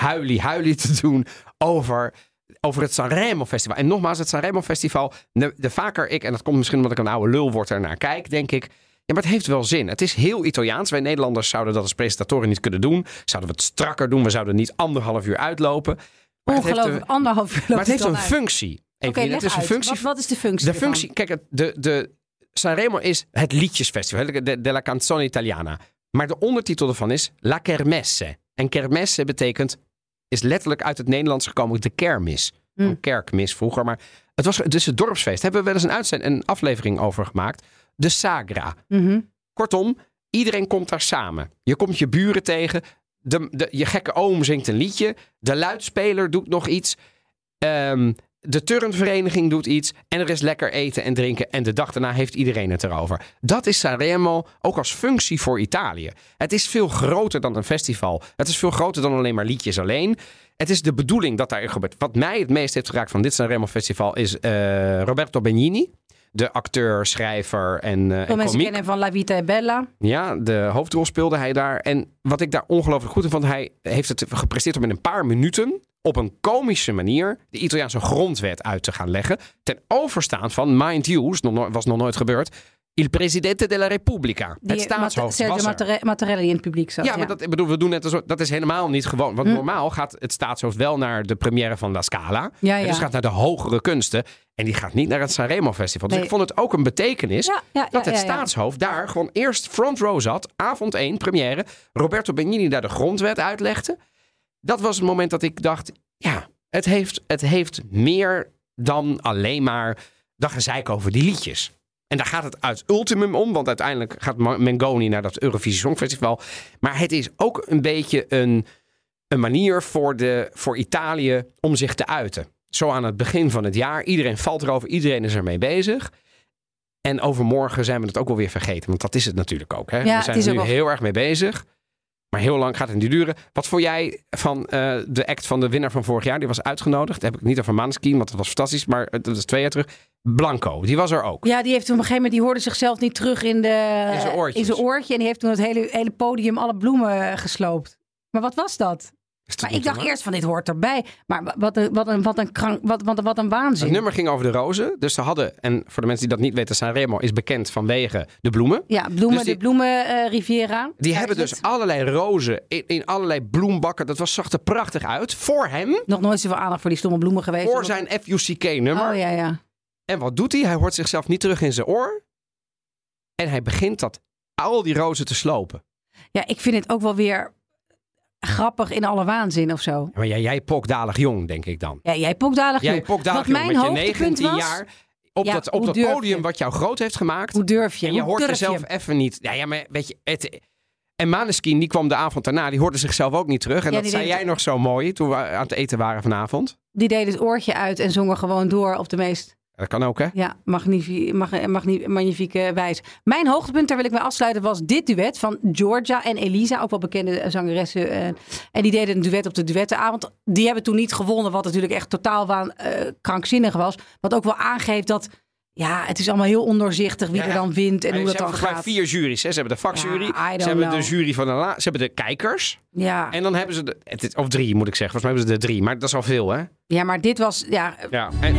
A: huilie, huilie te doen over, over het Sanremo Festival. En nogmaals, het Sanremo Festival, de, de vaker ik, en dat komt misschien omdat ik een oude lul word ernaar kijk, denk ik. Ja, maar het heeft wel zin. Het is heel Italiaans. Wij Nederlanders zouden dat als presentatoren niet kunnen doen. Zouden we het strakker doen. We zouden niet anderhalf uur uitlopen. Maar het heeft
B: Ongelooflijk,
A: een,
B: anderhalf uur
A: maar het heeft een
B: uit.
A: functie.
B: Oké,
A: het is een functie
B: Wat, wat is de functie
A: de
B: ervan?
A: functie, kijk, de, de Sanremo is het liedjesfestival, de, la canzone italiana. Maar de ondertitel ervan is La Kermesse. En kermesse betekent, is letterlijk uit het Nederlands gekomen, de kermis.
B: Hmm.
A: Een kerkmis vroeger, maar het was dus het dorpsfeest. Hebben we wel eens een uitzend, een aflevering over gemaakt. De Sagra.
B: Mhm.
A: Kortom, iedereen komt daar samen. Je komt je buren tegen. De, de, je gekke oom zingt een liedje. De luidspeler doet nog iets. Ehm, de turnvereniging doet iets. En er is lekker eten en drinken. En de dag daarna heeft iedereen het erover. Dat is Sanremo ook als functie voor Italië. Het is veel groter dan een festival. Het is veel groter dan alleen maar liedjes alleen. Het is de bedoeling dat daar gebeurt. Wat mij het meest heeft geraakt van dit Sanremo Festival is eh, Roberto Benigni. De acteur, schrijver en, eh en
B: mensen
A: komiek.
B: kennen van La Vita è Bella.
A: Ja, de hoofdrol speelde hij daar. En wat ik daar ongelooflijk goed in vond, hij heeft het gepresteerd om in een paar minuten op een komische manier de Italiaanse grondwet uit te gaan leggen. Ten overstaan van, mind you, was nog nooit gebeurd, il presidente della Repubblica.
B: Die
A: het staatshoofd
B: Sergio
A: was er.
B: Mattarelli in het publiek zat.
A: Ja, maar dat, bedoel, we doen net alsof, dat is helemaal niet gewoon. Want
B: Hm.
A: normaal gaat het staatshoofd wel naar de première van La Scala.
B: Ja, ja.
A: Dus gaat naar de hogere kunsten. En die gaat niet naar het Sanremo Festival. Dus
B: Nee.
A: ik vond het ook een betekenis dat het staatshoofd daar gewoon eerst front row zat. Avond 1, première. Roberto Benigni daar de grondwet uitlegde. Dat was het moment dat ik dacht, ja, het heeft, het heeft meer dan alleen maar dat gezeik over die liedjes. En daar gaat het uit ultimum om, want uiteindelijk gaat Mengoni naar dat Eurovisie Songfestival. Maar het is ook een beetje een, een manier voor, de, voor Italië om zich te uiten. Zo aan het begin van het jaar. Iedereen valt erover, iedereen is ermee bezig. En overmorgen zijn we het ook wel weer vergeten. Want dat is het natuurlijk ook. Hè?
B: Ja,
A: we zijn er nu
B: wel-
A: heel erg mee bezig. Maar heel lang gaat het niet duren. Wat vond jij van eh, de act van de winnaar van vorig jaar? Die was uitgenodigd. Dat heb ik niet over Maneskin, want dat was fantastisch. Maar het- dat is twee jaar terug. Blanco, die was er ook.
B: Ja, die heeft op een gegeven moment, die hoorde zichzelf niet terug in, de,
A: In zijn oortjes.
B: in zijn oortje. En die heeft toen het hele, hele podium alle bloemen eh, gesloopt. Maar wat was dat? Maar ik dacht eerst van dit hoort erbij. Maar wat een, wat een, wat een, krank, wat, wat, wat een waanzin.
A: Het nummer ging over de rozen. Dus ze hadden, en voor de mensen die dat niet weten, Sanremo is bekend vanwege de bloemen.
B: Ja, bloemen,
A: Dus die-
B: de bloemen Riviera.
A: Die
B: Daar
A: hebben dus
B: het.
A: allerlei rozen in, in allerlei bloembakken. Dat was, zag er prachtig uit. Voor hem,
B: Nog nooit zoveel aandacht voor die stomme bloemen geweest.
A: voor zijn FUCK-nummer.
B: Oh ja, ja.
A: En wat doet hij? Hij hoort zichzelf niet terug in zijn oor. En hij begint dat, al die rozen te slopen.
B: Ja, ik vind het ook wel weer grappig in alle waanzin of zo.
A: Maar jij, jij pokdalig jong, denk ik dan.
B: Ja, jij pokdalig
A: Jij
B: jong.
A: pokdalig
B: Wat
A: jong
B: mijn
A: met je
B: hoogtepunt
A: 19
B: was-
A: jaar. Op
B: Ja,
A: dat, op dat podium
B: je?
A: wat jou groot heeft gemaakt.
B: Hoe durf je?
A: en je
B: Hoe
A: hoort jezelf
B: je?
A: even niet. Ja, ja, maar weet je, het, en Maneskin, die kwam de avond daarna, die hoorde zichzelf ook niet terug. En
B: Ja,
A: dat zei jij nog zo mooi toen we aan het eten waren vanavond.
B: Die deed het oortje uit en zongen gewoon door op de meest
A: Dat kan ook, hè?
B: ja, magnifi- mag- magni- magnifieke wijze. Mijn hoogtepunt, daar wil ik mee afsluiten, was dit duet van Georgia en Elisa. Ook wel bekende zangeressen. eh, en die deden een duet op de duettenavond. Die hebben toen niet gewonnen, wat natuurlijk echt totaal waan, eh, krankzinnig was. Wat ook wel aangeeft dat, ja, het is allemaal heel ondoorzichtig wie
A: Ja,
B: er dan wint en hoe
A: ze
B: dat dan
A: hebben volgens mij
B: gaat.
A: vier juries. Hè? Ze hebben de vakjury,
B: Ja,
A: ze hebben
B: know.
A: de jury van de la, ze hebben de kijkers.
B: Ja.
A: En dan hebben ze de, het is- of drie moet ik zeggen. Volgens mij hebben ze de drie, maar dat is al veel, hè?
B: ja, maar dit was, ja,
A: Ja. En,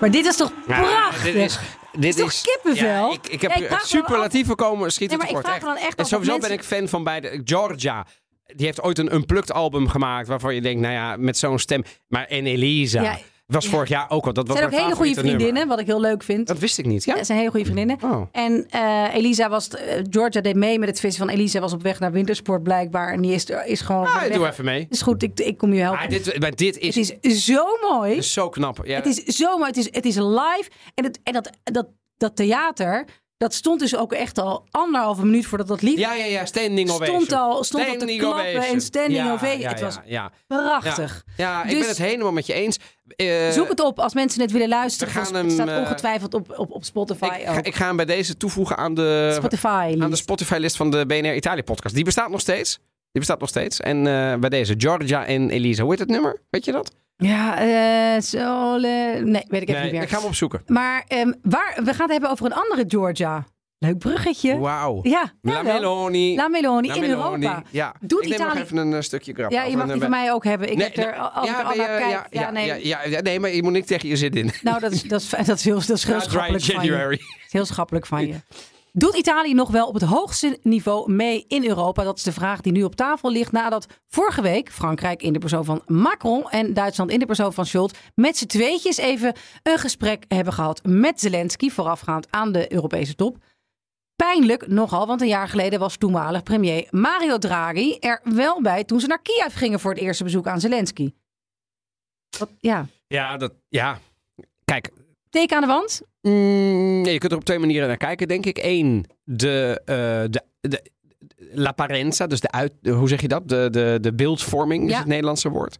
B: Maar dit is toch
A: Ja,
B: prachtig?
A: dit is, dit
B: toch kippenvel?
A: Ja, ik, ik heb
B: Ja, ik
A: superlatieven komen schieten
B: Nee, maar
A: tekort. echt. en sowieso ben ik fan van beide. Georgia, die heeft ooit een unplugged album gemaakt waarvan je denkt, nou ja, met zo'n stem. Maar en Elisa was
B: ja.
A: vorig jaar ook al. Dat was
B: Het zijn ook hele goede
A: nummer.
B: vriendinnen, wat ik heel leuk vind.
A: Dat wist ik niet. Ja.
B: Het zijn hele goede vriendinnen.
A: Oh.
B: En eh, Elisa was, eh, Georgia deed mee met het vissen van Elisa was op weg naar wintersport blijkbaar. En die is, is gewoon.
A: Ah,
B: weg.
A: doe even mee.
B: Is goed, ik, ik kom je helpen.
A: Ah, dit, maar dit is,
B: het is zo mooi.
A: is zo knap. Ja.
B: Het is zo mooi. Het is, het is live. En, het, en dat, dat, dat theater, dat stond dus ook echt al anderhalve minuut voordat dat lied
A: ja, ja, ja, standing ovation.
B: stond al, stond al te
A: Standing
B: klappen
A: ovation.
B: en standing
A: Ja,
B: ovation.
A: ja,
B: het was
A: ja.
B: prachtig.
A: Ja, ik
B: Dus-
A: ben het helemaal met je eens. Eh,
B: Zoek het op als mensen het willen luisteren.
A: we gaan
B: Het staat
A: eh,
B: ongetwijfeld op, op, op Spotify
A: ik, ga,
B: ook.
A: ik ga hem bij deze toevoegen aan de,
B: Spotify.
A: aan de. Spotify-list van de BNR Italië podcast. Die bestaat nog steeds. Die bestaat nog steeds. En eh, bij deze Georgia en Elisa. Hoe heet het nummer? Weet je dat?
B: Ja, eh zo. Nee, weet ik even niet meer.
A: ik ga hem opzoeken.
B: Maar ehm, waar, we gaan het hebben over een andere Georgia. Leuk bruggetje.
A: Wauw.
B: Ja,
A: La
B: jawel.
A: Meloni.
B: La Meloni in
A: Meloni.
B: Europa.
A: Ja.
B: Doet
A: ik neem
B: Italië-
A: nog even een eh, stukje grap.
B: Ja, je mag die van mij ook hebben. Ik
A: Nee,
B: heb er,
A: nee,
B: er al
A: maar
B: naar
A: ja,
B: Ja,
A: ja,
B: nee.
A: ja, nee, maar je moet niet tegen je zin in.
B: Nou, dat is, dat, is, dat is heel, dat is [LAUGHS] heel schappelijk van je.
A: January.
B: Dat is [LAUGHS] heel schappelijk van je. Doet Italië nog wel op het hoogste niveau mee in Europa? Dat is de vraag die nu op tafel ligt nadat vorige week Frankrijk in de persoon van Macron en Duitsland in de persoon van Scholz met z'n tweetjes even een gesprek hebben gehad met Zelensky voorafgaand aan de Europese top. Pijnlijk nogal, want een jaar geleden was toenmalig premier Mario Draghi er wel bij toen ze naar Kiev gingen voor het eerste bezoek aan Zelensky. Wat, ja,
A: Ja, dat, ja. Kijk,
B: teken aan de wand.
A: Mm, nee, je kunt er op twee manieren naar kijken, denk ik. Eén, de, eh, de, de l'apparenza, dus de uit, de- hoe zeg je dat? De, de, de beeldvorming is
B: Ja.
A: het Nederlandse woord.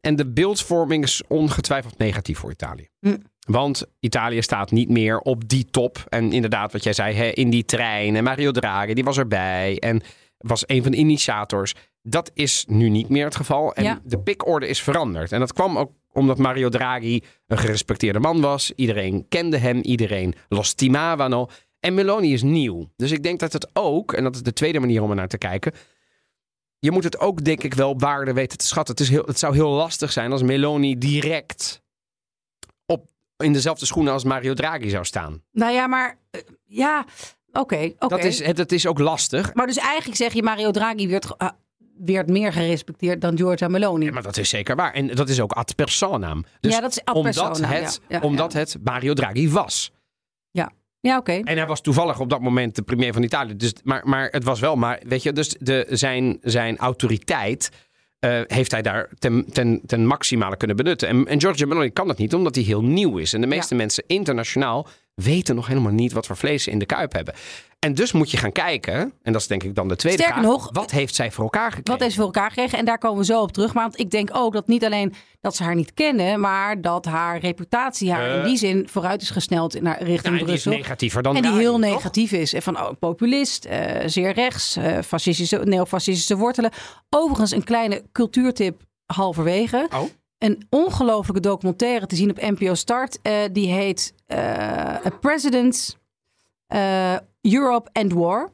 A: En de beeldvorming is ongetwijfeld negatief voor Italië.
B: Hm.
A: Want Italië staat niet meer op die top. En inderdaad, wat jij zei, hè, in die trein. En Mario Draghi, die was erbij. En was een van de initiators. Dat is nu niet meer het geval. En
B: Ja.
A: de pikorde is veranderd. En dat kwam ook omdat Mario Draghi een gerespecteerde man was. Iedereen kende hem. Iedereen lo stimavano. En Meloni is nieuw. Dus ik denk dat het ook, en dat is de tweede manier om er naar te kijken. Je moet het ook, denk ik, wel op waarde weten te schatten. Het, is heel, het zou heel lastig zijn als Meloni direct op, in dezelfde schoenen als Mario Draghi zou staan.
B: Nou ja, maar eh, ja, oké. oké.
A: Dat, is, het, het is ook lastig.
B: Maar dus eigenlijk zeg je Mario Draghi werd, ah, werd meer gerespecteerd dan Giorgia Meloni.
A: Ja, maar dat is zeker waar. En dat is ook ad personam. Dus
B: Ja, dat is ad
A: omdat,
B: personam,
A: het,
B: ja. Ja,
A: omdat het Mario Draghi was.
B: Ja, oké.
A: En hij was toevallig op dat moment de premier van Italië. Dus, maar, maar het was wel, maar weet je, dus de, zijn, zijn autoriteit eh, heeft hij daar ten, ten, ten maximale kunnen benutten. En, en Giorgio Meloni kan dat niet, omdat hij heel nieuw is. En de meeste mensen internationaal weten nog helemaal niet wat voor vlees ze in de kuip hebben. En dus moet je gaan kijken, en dat is denk ik dan de tweede
B: Sterker
A: vraag.
B: nog,
A: wat heeft zij voor elkaar gekregen?
B: Wat heeft ze voor elkaar gekregen? En daar komen we zo op terug. Maar want ik denk ook dat niet alleen dat ze haar niet kennen, maar dat haar reputatie haar in
A: Eh.
B: die zin vooruit is gesneld naar richting
A: Nou, en die is
B: Brussel.
A: negatiever dan
B: En die heel
A: toch?
B: negatief is. En van oh, populist, eh, zeer rechts, eh, fascistische, neofascistische wortelen. Overigens een kleine cultuurtip halverwege.
A: Oh.
B: Een ongelofelijke documentaire te zien op NPO Start. eh, die heet eh, A President, Europe and War.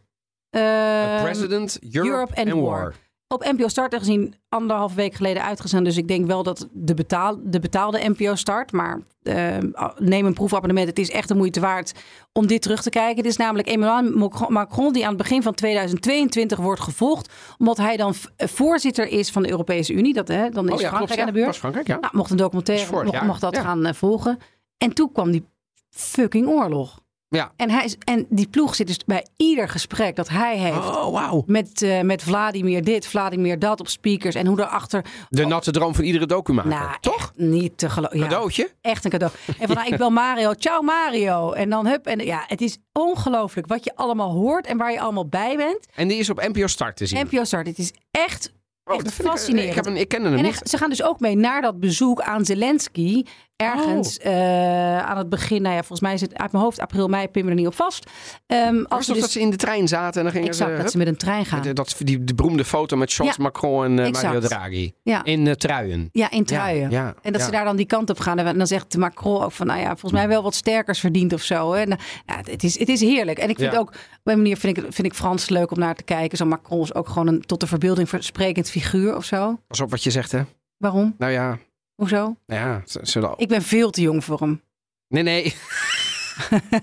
A: A
B: Ehm,
A: President, Europe,
B: Europe and
A: and
B: War.
A: War.
B: op NPO Start gezien anderhalf week geleden uitgezonden. Dus ik denk wel dat de, betaal, de betaalde NPO Start. Maar eh, neem een proefabonnement. Het is echt de moeite waard om dit terug te kijken. Het is namelijk Emmanuel Macron die aan het begin van 2022 wordt gevolgd. Omdat hij dan voorzitter is van de Europese Unie. Dat, hè, dan is
A: Oh ja,
B: Frankrijk
A: klopt, ja.
B: aan de beurt.
A: Was Frankrijk, ja.
B: Nou, mocht een documentaire, mocht, dat gaan eh, volgen. En toen kwam die fucking oorlog.
A: Ja.
B: En, hij is, en die ploeg zit dus bij ieder gesprek dat hij heeft.
A: Oh, wauw.
B: Met, eh, met Vladimir dit, Vladimir dat op speakers. En hoe daarachter.
A: De natte droom van iedere documentaar.
B: Nou,
A: Toch?
B: echt niet te geloven. Ja,
A: Cadeautje?
B: echt een cadeau. En van, nou, ik bel Mario. Ciao Mario. En dan hup. En ja, het is ongelooflijk wat je allemaal hoort en waar je allemaal bij bent.
A: En die is op NPO Start te zien.
B: NPO Start. Het is echt,
A: Oh,
B: echt
A: dat ik-
B: fascinerend.
A: Ik, heb een, ik kende hem niet.
B: hij- ze gaan dus ook mee naar dat bezoek aan Zelensky. Ergens
A: Oh.
B: eh, aan het begin, nou ja, volgens mij is het uit mijn hoofd april, mei, pin me er niet op vast.
A: Was
B: als dus,
A: dat ze in de trein zaten en dan gingen
B: exact,
A: ze...
B: dat ze met een trein gaan.
A: dat, die, die beroemde foto met
B: Ja,
A: Macron en eh. Mario Draghi.
B: Ja.
A: In eh, truien.
B: Ja, in truien.
A: Ja,
B: en dat ze daar dan die kant op gaan. En dan zegt de Macron ook van, nou ja, volgens mij wel wat sterkers verdiend of zo. Hè. Nou, ja, het, is, het is heerlijk. En ik vind ook, op een manier vind ik, vind ik Frans leuk om naar te kijken. Zo Macron is ook gewoon een tot de verbeelding versprekend figuur of zo.
A: Pas op wat je zegt, hè.
B: Waarom?
A: Nou ja,
B: Hoezo?
A: ja zullen...
B: Ik ben veel te jong voor hem.
A: Nee, nee. [LAUGHS]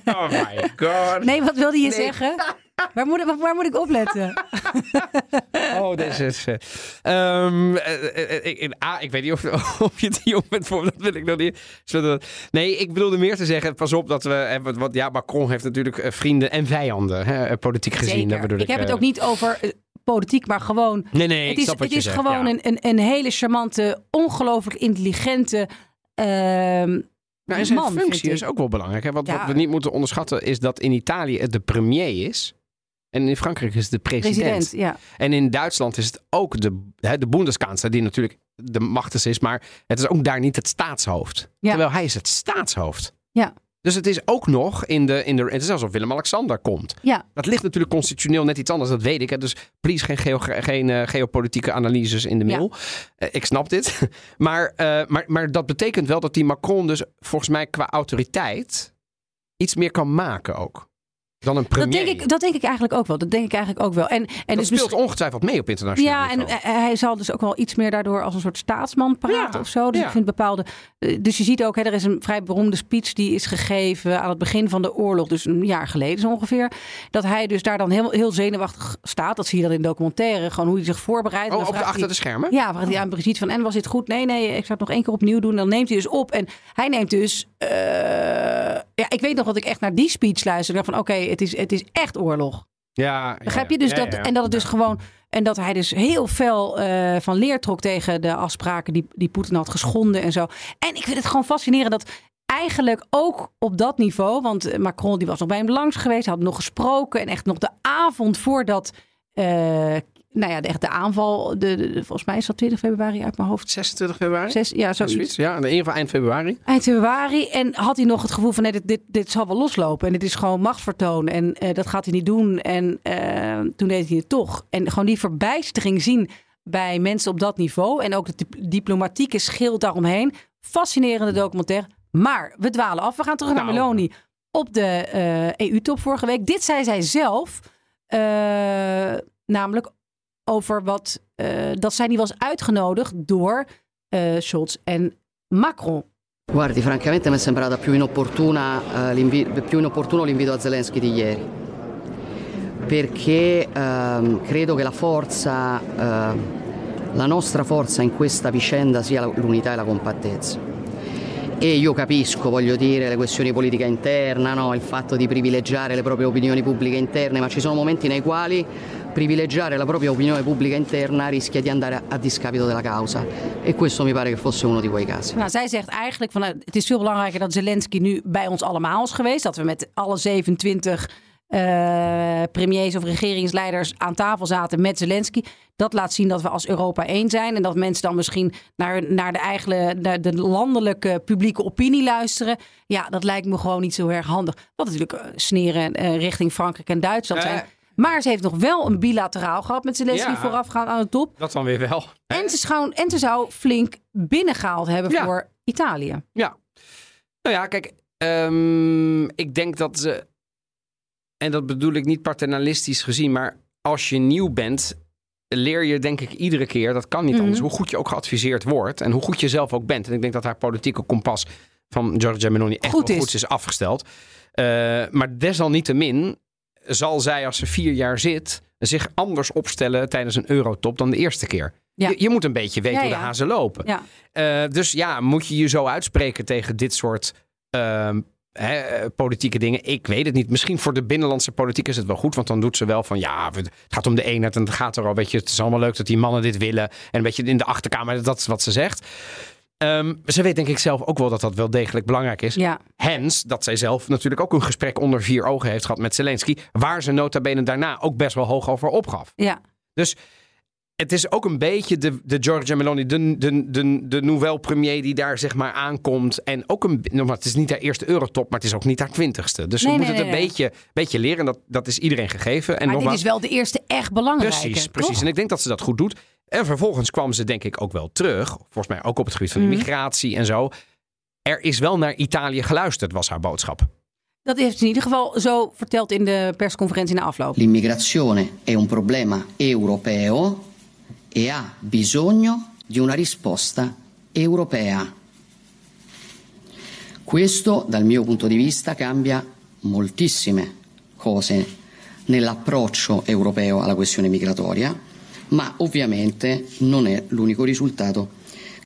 A: oh my god.
B: Nee, wat wilde je
A: Nee.
B: zeggen? Waar moet, ik- waar moet ik opletten? [LAUGHS]
A: Oh, deze is... eh, ehm, eh, eh, eh, ik, A, ik weet niet of, [LAUGHS] of je het jong bent voor, dat wil ik nog niet. Nee, ik bedoelde meer te zeggen, pas op dat we... wat- ja, Macron heeft natuurlijk vrienden en vijanden, hè, politiek gezien.
B: Zeker.
A: dat bedoel
B: ik heb het ook niet over politiek, maar gewoon...
A: Nee, nee,
B: het
A: ik
B: is,
A: snap wat
B: het
A: je
B: is
A: zegt,
B: gewoon
A: ja.
B: een, een, een hele charmante, ongelooflijk intelligente ehm,
A: Nou, en zijn
B: man,
A: functie is ook wel belangrijk. Hè?
B: Ja.
A: wat we niet moeten onderschatten is dat in Italië het de premier is. En in Frankrijk is het de president.
B: president. Ja.
A: En in Duitsland is het ook de, hè, de Bundeskanzler, die natuurlijk de machtigste is. Maar het is ook daar niet het staatshoofd.
B: Ja.
A: Terwijl hij is het staatshoofd.
B: Ja.
A: Dus het is ook nog in de... In de het is alsof Willem-Alexander komt.
B: ja,
A: Dat ligt natuurlijk constitutioneel net iets anders, dat weet ik. Hè. Dus please geen, geo- geen eh, geopolitieke analyses in de
B: Ja.
A: mail. Eh, ik snap dit. [LAUGHS] maar, eh, maar, maar dat betekent wel dat die Macron dus volgens mij qua autoriteit iets meer kan maken ook. Dan een premier.
B: dat denk, ik, dat denk ik eigenlijk ook wel. Dat denk ik eigenlijk ook wel. En, en
A: dat
B: dus
A: speelt ongetwijfeld mee op internationaal
B: Ja, en
A: niveau.
B: eh, hij zal dus ook wel iets meer daardoor als een soort staatsman praten
A: Ja,
B: of zo. Dus
A: ja.
B: ik vind bepaalde. eh, Dus je ziet ook, hè, er is een vrij beroemde speech die is gegeven aan het begin van de oorlog, dus een jaar geleden zo ongeveer. Dat hij dus daar dan heel, heel zenuwachtig staat. Dat zie je dan in documentaire, gewoon hoe hij zich voorbereidt.
A: Oh, op de, achter
B: hij-
A: de schermen?
B: Ja, vraagt hij aan Brigitte van en was dit goed? Nee, nee, ik zou het nog één keer opnieuw doen. Dan neemt hij dus op. En hij neemt dus. eh, ja, ik weet nog dat ik echt naar die speech luisterde. Ik dacht van oké, het, is, het is echt oorlog.
A: Ja,
B: Begrijp je? Dus
A: ja,
B: dat,
A: ja, ja.
B: En dat het dus gewoon. En dat hij dus heel fel eh, van leer trok tegen de afspraken die, die Poetin had geschonden en zo. En ik vind het gewoon fascinerend dat eigenlijk ook op dat niveau. Want Macron die was nog bij hem langs geweest, had nog gesproken. En echt nog de avond voordat. eh, nou ja, de, echt de aanval. De, de- de- volgens mij is dat 20 februari uit mijn hoofd.
A: 26 februari?
B: Zes, ja, zoiets.
A: Zoiets. Ja, in ieder geval eind februari.
B: Eind februari. En had hij nog het gevoel van nee, dit, dit, dit zal wel loslopen. En dit is gewoon machtsvertoon. En eh, dat gaat hij niet doen. En eh, toen deed hij het toch. En gewoon die verbijstering zien bij mensen op dat niveau. En ook het dip- diplomatieke schild daaromheen. Fascinerende documentaire. Maar we dwalen af. We gaan terug naar
A: Nou.
B: Meloni op de eh, EU-top vorige week. Dit zei zij zelf. namelijk over wat, eh, dat zij niet was uitgenodigd door eh, Scholz en Macron.
D: Guardi, francamente mi è sembrata più, inopportuna, l'invi- più inopportuno l'invito a Zelensky di ieri, perché ehm, credo che la forza, eh, la nostra forza in questa vicenda sia l'unità e la compattezza. E io capisco, voglio dire, le questioni politiche interne, no? il fatto di privilegiare le proprie opinioni pubbliche interne, ma ci sono momenti nei quali privilegiare la propria opinione pubblica interna rischia di andare a, a discapito della causa e questo mi pare che fosse uno di quei casi.
B: Nou, zij zegt eigenlijk van nou, het is veel belangrijker dat Zelensky nu bij ons allemaal is geweest. Dat we met alle 27 eh, premiers of regeringsleiders aan tafel zaten met Zelensky. Dat laat zien dat we als Europa één zijn. En dat mensen dan misschien naar, naar de eigen naar de landelijke publieke opinie luisteren. Ja, dat lijkt me gewoon niet zo erg handig. Wat natuurlijk eh, sneren eh, richting Frankrijk en Duitsland
A: Eh.
B: zijn. Maar ze heeft nog wel een bilateraal gehad met Zelensky
A: Ja.
B: voorafgaand aan de top.
A: Dat dan weer wel.
B: En ze, zou, en ze zou flink binnengehaald hebben
A: Ja.
B: voor Italië.
A: Ja. Nou ja, kijk, ehm, ik denk dat ze. En dat bedoel ik niet paternalistisch gezien, maar als je nieuw bent, leer je denk ik iedere keer, dat kan niet
B: Mhm.
A: anders, hoe goed je ook geadviseerd wordt en hoe goed je zelf ook bent. En ik denk dat haar politieke kompas van Giorgia Meloni echt
B: Goed
A: wel
B: is.
A: goed is afgesteld. Eh, maar desalniettemin zal zij, als ze vier jaar zit, zich anders opstellen tijdens een eurotop dan de eerste keer.
B: Ja.
A: Je, je moet een beetje weten
B: Ja,
A: hoe de hazen lopen.
B: Ja.
A: Eh, dus ja, moet je je zo uitspreken tegen dit soort ehm, hè, eh, politieke dingen? Ik weet het niet. Misschien voor de binnenlandse politiek is het wel goed. Want dan doet ze wel van ja, het gaat om de eenheid. En het gaat er al. Weet je, het is allemaal leuk dat die mannen dit willen. En een beetje in de achterkamer, dat is wat ze zegt. Ehm, ze weet denk ik zelf ook wel dat dat wel degelijk belangrijk is.
B: Ja,
A: Hens, dat zij zelf natuurlijk ook een gesprek onder vier ogen heeft gehad met Zelensky. Waar ze nota bene daarna ook best wel hoog over opgaf.
B: ja.
A: Dus het is ook een beetje de, de Giorgia Meloni, de, de, de, de nouvelle premier die daar zeg maar aankomt. En ook een, nou, maar het is niet haar eerste eurotop, maar het is ook niet haar twintigste. Dus
B: Nee,
A: ze moet
B: nee,
A: het een beetje, beetje leren. En dat, dat is iedereen gegeven. En
B: maar dit is wel de eerste echt belangrijke.
A: precies,
B: toch?
A: precies. En ik denk dat ze dat goed doet. En vervolgens kwam ze denk ik ook wel terug. Volgens mij ook op het gebied van
B: Mhm.
A: immigratie en zo. Er is wel naar Italië geluisterd, was haar boodschap.
B: Dat heeft ze in ieder geval zo verteld in de persconferentie na afloop.
D: L'immigrazione è un problema europeo e ha bisogno di una risposta europea. Questo, dal mio punto di vista, cambia moltissime cose nell'approccio europeo alla questione migratoria, ma ovviamente non è l'unico risultato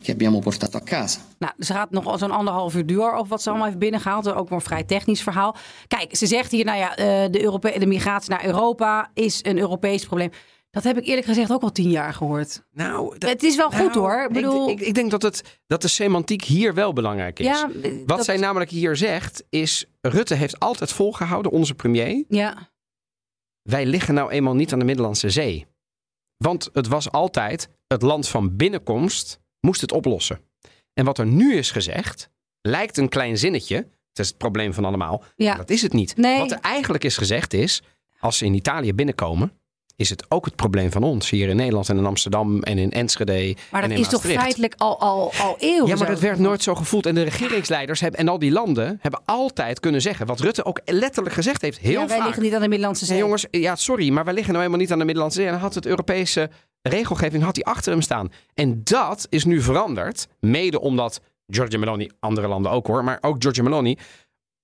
D: che abbiamo portato a casa.
B: Nou, ze gaat nog zo'n anderhalf uur door over wat ze allemaal heeft binnengehaald. Ook wel een vrij technisch verhaal. Kijk, ze zegt hier, nou ja, eh, de, Europe de migratie naar Europa is een Europees probleem. Dat heb ik eerlijk gezegd ook al tien jaar gehoord.
A: Nou, dat-
B: Het is wel goed
A: nou,
B: hoor. Ik bedoel,
A: Ik, ik, ik denk dat, het, dat de semantiek hier wel belangrijk is.
B: ja,
A: Wat
B: dat-
A: zij namelijk hier zegt is... Rutte heeft altijd volgehouden, onze premier...
B: Ja,
A: wij liggen nou eenmaal niet aan de Middellandse Zee. Want het was altijd het land van binnenkomst moest het oplossen. En wat er nu is gezegd, lijkt een klein zinnetje. Het is het probleem van allemaal.
B: ja.
A: Maar dat is het niet.
B: Nee.
A: Wat er eigenlijk is gezegd is, als ze in Italië binnenkomen, is het ook het probleem van ons. Hier in Nederland en in Amsterdam en in Enschede
B: maar
A: en
B: dat
A: in
B: is toch feitelijk al, al, al eeuwen
A: Ja, maar dat werd nooit zo gevoeld. En de regeringsleiders hebben, en al die landen hebben altijd kunnen zeggen... wat Rutte ook letterlijk gezegd heeft, heel
B: ja, wij
A: vaak.
B: liggen niet aan de Middellandse Zee.
A: Nee, jongens, ja, sorry, maar wij liggen nou helemaal niet aan de Middellandse Zee. En had het Europese regelgeving had die achter hem staan. En dat is nu veranderd. Mede omdat Giorgia Meloni, andere landen ook hoor, maar ook Giorgia Meloni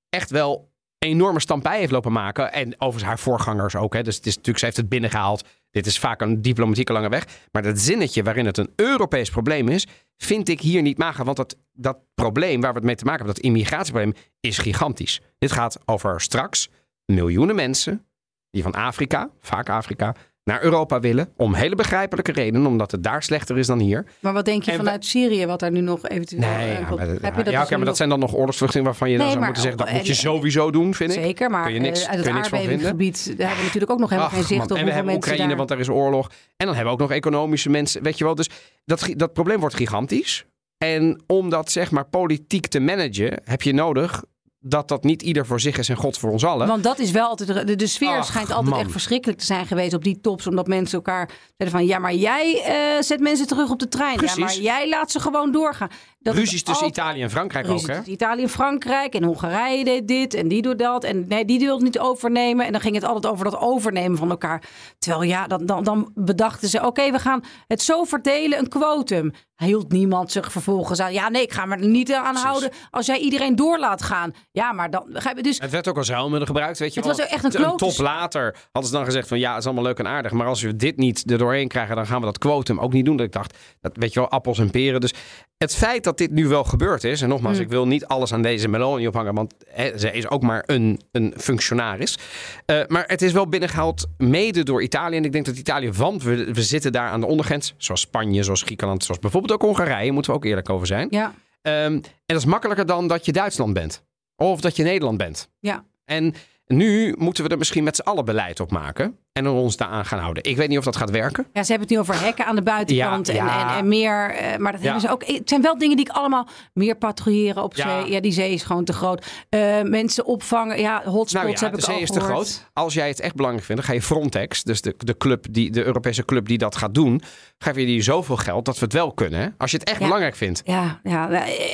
A: echt wel enorme stampij heeft lopen maken. En overigens haar voorgangers ook. Hè. Dus het is natuurlijk, ze heeft het binnengehaald. Dit is vaak een diplomatieke lange weg. Maar dat zinnetje waarin het een Europees probleem is, vind ik hier niet maken. Want dat, dat probleem waar we het mee te maken hebben, dat immigratieprobleem, is gigantisch. Dit gaat over straks miljoenen mensen die van Afrika, vaak Afrika, naar Europa willen. Om hele begrijpelijke redenen, omdat het daar slechter is dan hier.
B: Maar wat denk je
A: En we-
B: vanuit Syrië, wat daar nu nog eventueel...
A: Nee,
B: eh,
A: ja, maar, dat-
B: Heb je dat
A: ja,
B: dus
A: maar dat zijn dan nog oorlogsvluchtelingen waarvan je dan zou
B: maar-
A: moeten zeggen, dat moet je sowieso doen, vind ik.
B: Zeker, maar
A: Kun je niks-
B: eh, uit
A: kun
B: het
A: je niks van
B: aardbevingsgebied, daar hebben we natuurlijk ook nog helemaal
A: Ach,
B: geen zicht
A: man.
B: op
A: En we hebben Oekraïne,
B: daar...
A: want daar is oorlog. En dan hebben we ook nog economische mensen, weet je wel. Dus dat, dat probleem wordt gigantisch. En om dat zeg maar politiek te managen, heb je nodig dat dat niet ieder voor zich is en God voor ons allen.
B: Want dat is wel altijd. De, de sfeer
A: Ach,
B: schijnt altijd
A: man.
B: echt verschrikkelijk te zijn geweest op die tops. Omdat mensen elkaar zeiden van. Ja, maar jij eh, zet mensen terug op de trein.
A: Precies.
B: Ja, maar jij laat ze gewoon doorgaan. Dat
A: Ruzies tussen Italië en Frankrijk
B: Ruzies
A: ook, hè?
B: Italië en Frankrijk en Hongarije deed dit en die doet dat. En nee, die wil het niet overnemen. En dan ging het altijd over dat overnemen van elkaar. Terwijl ja, dan, dan, dan bedachten ze: oké, we gaan het zo verdelen, een quotum. Hield niemand zich vervolgens aan. Ja, nee, ik ga me er niet aan houden als jij iedereen door laat gaan. Ja, maar dan. Dus
A: Het werd ook als ruilmiddel gebruikt, weet je
B: Het was ook echt een
A: Een
B: klote-
A: top later hadden ze dan gezegd van ja, het is allemaal leuk en aardig. Maar als we dit niet er doorheen krijgen, dan gaan we dat quotum ook niet doen. Dat ik dacht, dat weet je wel, appels en peren. Dus het feit dat dit nu wel gebeurd is, en nogmaals,
B: Mm.
A: ik wil niet alles aan deze Meloni ophangen, want zij is ook maar een, een functionaris. Eh, maar het is wel binnengehaald mede door Italië. En ik denk dat Italië, want we, we zitten daar aan de ondergrens, zoals Spanje, zoals Griekenland, zoals bijvoorbeeld ook Hongarije, moeten we ook eerlijk over zijn.
B: ja,
A: Ehm, en dat is makkelijker dan dat je Duitsland bent. Of dat je Nederland bent.
B: ja.
A: En nu moeten we er misschien met z'n allen beleid op maken. En ons daaraan gaan houden. Ik weet niet of dat gaat werken.
B: Ja, ze hebben het nu over hekken aan de buitenkant
A: Ja,
B: en,
A: ja.
B: En, en meer. eh, maar dat
A: Ja.
B: hebben ze ook. Het zijn wel dingen die ik allemaal. Meer patrouilleren op zee. Ja, die zee is gewoon te groot. Eh, mensen opvangen. Ja, hotspots
A: Nou ja,
B: heb
A: de
B: ik
A: zee
B: al
A: is te groot. Als jij het echt belangrijk vindt, dan ga je Frontex, dus de, de, club die, de Europese club die dat gaat doen, geef je die zoveel geld dat we het wel kunnen. Hè? Als je het echt belangrijk vindt.
B: Ja, ja,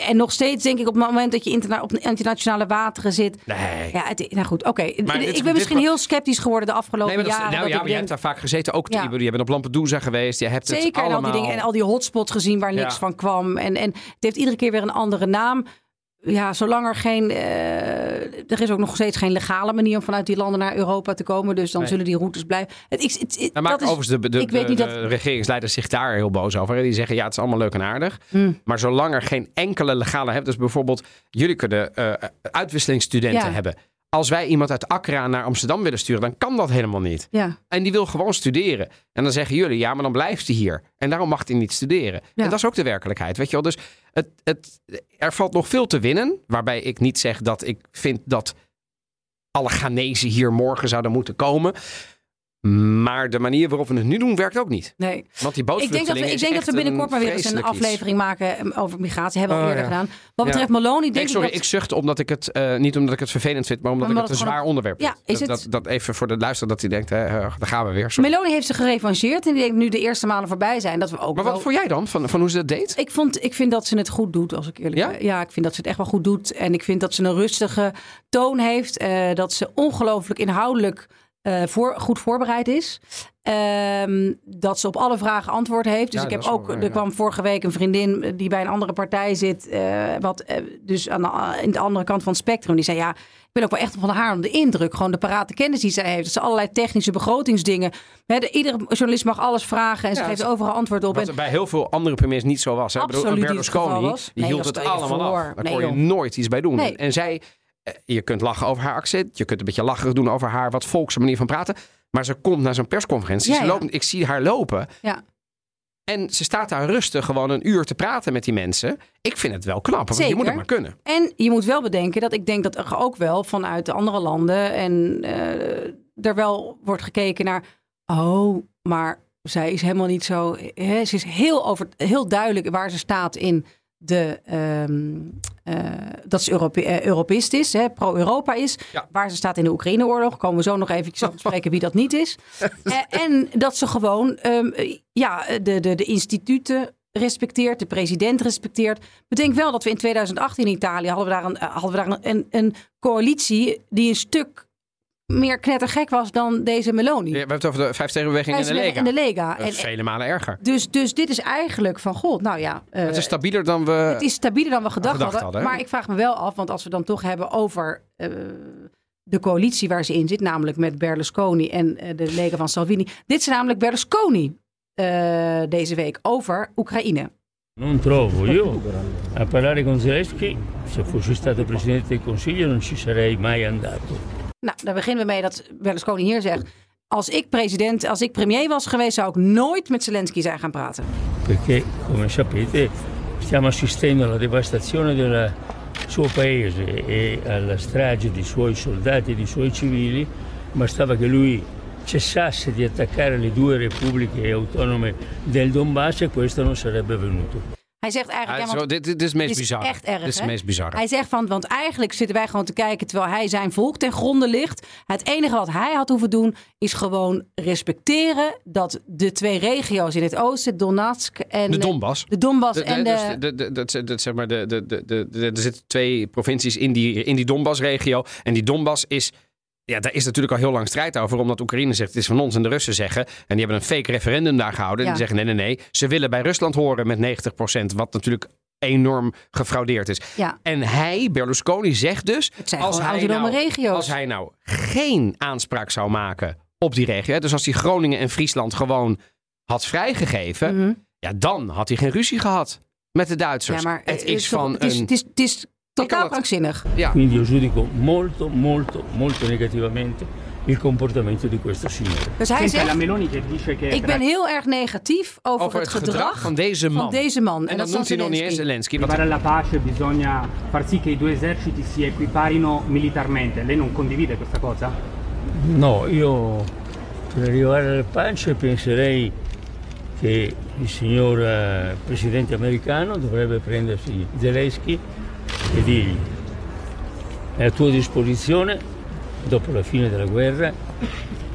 B: en nog steeds denk ik op het moment dat je interna op internationale wateren zit.
A: Nee.
B: Ja, het, nou goed, oké. Ik
A: dit-
B: ben misschien heel sceptisch geworden de afgelopen
A: Nee, is-
B: jaren.
A: nou ja, maar
B: denk,
A: hebt daar vaak gezeten. Ook
B: Ja.
A: je bent op Lampedusa geweest. Je hebt het
B: Zeker, en al
A: allemaal...
B: die dingen en al die hotspots gezien waar niks van kwam. En, en het heeft iedere keer weer een andere naam. Ja, zolang er geen. eh, er is ook nog steeds geen legale manier om vanuit die landen naar Europa te komen. Dus dan
A: Nee.
B: zullen die routes blijven. Het, ik, het, het-
A: Dan
B: dat is,
A: overigens de, de,
B: ik weet
A: de-
B: niet
A: de
B: dat-
A: regeringsleiders zich daar heel boos over. hè. Die zeggen, ja, het is allemaal leuk en aardig.
B: Hmm.
A: Maar zolang er geen enkele legale hebt... Dus bijvoorbeeld, jullie kunnen eh uitwisselingsstudenten
B: Ja.
A: hebben. Als wij iemand uit Accra naar Amsterdam willen sturen... dan kan dat helemaal niet.
B: ja,
A: En die wil gewoon studeren. En dan zeggen jullie, ja, maar dan blijft hij hier. En daarom mag hij niet studeren.
B: Ja.
A: En dat is ook de werkelijkheid, weet je wel. Dus het, het, er valt nog veel te winnen. Waarbij ik niet zeg dat ik vind dat alle Ghanese hier morgen zouden moeten komen. Maar de manier waarop we het nu doen, werkt ook niet.
B: nee.
A: Want die
B: Ik denk dat ik denk dat we binnenkort maar weer eens een
A: iets.
B: aflevering maken eh, over migratie. Hebben we al
A: Oh,
B: eerder
A: ja.
B: gedaan. Wat
A: Ja.
B: betreft Maloney, denk
A: Nee,
B: ik
A: sorry,
B: dat...
A: ik zucht omdat ik het, eh, niet omdat ik het vervelend vind, maar omdat
B: Maar
A: ik het een zwaar onderwerp
B: Ja,
A: vind.
B: is
A: dat,
B: het-
A: dat, dat even voor de luisteraar dat hij denkt, hè, eh, daar gaan we weer. Sorry.
B: Meloni heeft zich gerevancheerd en die denkt nu de eerste maanden voorbij zijn. Dat we ook
A: Maar
B: wel...
A: wat vond jij dan van, van hoe ze dat deed?
B: Ik, vond, ik vind dat ze het goed doet, als ik eerlijk
A: Ja?
B: ben. Ja, ik vind dat ze het echt wel goed doet. En ik vind dat ze een rustige toon heeft. eh, dat ze ongelooflijk inhoudelijk eh, voor, goed voorbereid is. Ehm, dat ze op alle vragen antwoord heeft. Dus
A: Ja,
B: ik heb ook,
A: waar,
B: er
A: ja.
B: kwam vorige week een vriendin die bij een andere partij zit. eh, wat, eh, dus aan de, in de andere kant van het spectrum. Die zei ja, ik ben ook wel echt van haar onder de indruk. Gewoon de parate kennis die zij heeft. Dat ze allerlei technische begrotingsdingen. Hè, de, iedere journalist mag alles vragen en ze
A: Ja,
B: geeft overal antwoord op.
A: Wat
B: En,
A: bij heel veel andere premiers niet zo was. Hè? Bedoel,
B: Absoluut niet het
A: Berlusconi
B: was.
A: die
B: Nee,
A: hield het allemaal
B: voor.
A: af. Daar
B: Nee,
A: kon je
B: joh.
A: nooit iets bij doen.
B: Nee.
A: En zij, eh, je kunt lachen over haar accent. Je kunt een beetje lacherig doen over haar wat volkse manier van praten. Maar ze komt naar zo'n persconferentie.
B: Ja,
A: ze
B: ja.
A: loopt, ik zie haar lopen.
B: ja.
A: En ze staat daar rustig gewoon een uur te praten met die mensen. Ik vind het wel knap. Want je moet het maar kunnen.
B: En je moet wel bedenken dat ik denk dat er ook wel vanuit de andere landen en eh, er wel wordt gekeken naar. Oh, maar zij is helemaal niet zo. Hè, ze is heel, over, heel duidelijk waar ze staat in de. ehm, eh, dat ze Europe, eh, Europist is, pro-Europa is.
A: Ja.
B: Waar ze staat in de Oekraïne-oorlog. Komen we zo nog even [LAUGHS] bespreken wie dat niet is. [LAUGHS] Eh, en dat ze gewoon ehm, ja, de, de, de instituten respecteert, de president respecteert. Bedenk wel dat we in 2018 in Italië hadden we daar een, hadden we daar een, een coalitie die een stuk meer knettergek was dan deze Meloni.
A: Ja, we hebben het over de vijf tegenbeweging in de Lega.
B: in de Lega. En,
A: vele malen erger.
B: dus, dus dit is eigenlijk van, god, nou ja, eh,
A: het is stabieler dan we...
B: het is stabieler dan we gedacht,
A: gedacht
B: hadden. Maar ik vraag me wel af, want als we dan toch hebben over eh, de coalitie waar ze in zit, namelijk met Berlusconi en eh, de Lega van Salvini. Dit is namelijk Berlusconi eh, deze week over Oekraïne.
E: Non trovo, io a parlare con Zelensky, se fossi stato Presidente del Consiglio non ci sarei mai andato.
B: Nou, daar beginnen we mee dat Berlusconi hier zegt. Als ik president, als ik premier was geweest, zou ik nooit met Zelensky zijn gaan praten.
E: Perché, come sapete, stiamo assistendo alla devastazione del suo paese e alla strage di suoi soldati e di suoi civili. Bastava che lui cessasse di attaccare le due repubbliche autonome del Donbass e questo non sarebbe avvenuto.
B: Hij zegt eigenlijk,
A: Ja, zo,
B: want
A: dit, dit is het meest bizarre.
B: echt erg,
A: Dit is het meest bizarre.
B: Hij zegt van, want eigenlijk zitten wij gewoon te kijken terwijl hij zijn volk ten gronde ligt. Het enige wat hij had hoeven doen is gewoon respecteren dat de twee regio's in het oosten, Donetsk en
A: De Donbass.
B: de Donbass
A: De- de-
B: en
A: dus
B: de,
A: de- zeg maar de, de, de, de, de- er zitten twee provincies in die, in die Donbass-regio. En die Donbass is. Ja, daar is natuurlijk al heel lang strijd over. Omdat Oekraïne zegt het is van ons en de Russen zeggen. En die hebben een fake referendum daar gehouden. En die zeggen nee, nee, nee. Ze willen bij Rusland horen met 90%. Wat natuurlijk enorm gefraudeerd is.
B: ja,
A: En hij, Berlusconi, zegt dus.
B: het zijn
A: als hij, nou,
B: regio's.
A: als hij nou geen aanspraak zou maken op die regio. hè, Dus als hij Groningen en Friesland gewoon had vrijgegeven.
B: Mhm.
A: Ja, dan had hij geen ruzie gehad met de Duitsers.
B: Ja, maar
A: het is van
B: het is,
A: een...
B: het is, het is totaal
A: het-
B: krankzinnig.
A: ja,
E: Quindi io giudico molto, molto, molto negativamente il comportamento di questo signore.
B: Dus hij zegt,
F: Meloni che dice che
B: ik ben heel erg negatief over,
A: over
B: het gedrag,
A: van deze man.
B: van deze man.
A: en
B: En, dat
A: noemt hij nog niet eens
B: Zelensky.
F: Per arrivare alla pace bisogna far sì che i due eserciti si equiparino militarmente. Lei non condivide questa cosa?
E: No, io per arrivare alla pace penserei che il signor eh, presidente americano dovrebbe prendersi Zelensky e dirgli è a tua disposizione, dopo la fine della guerra,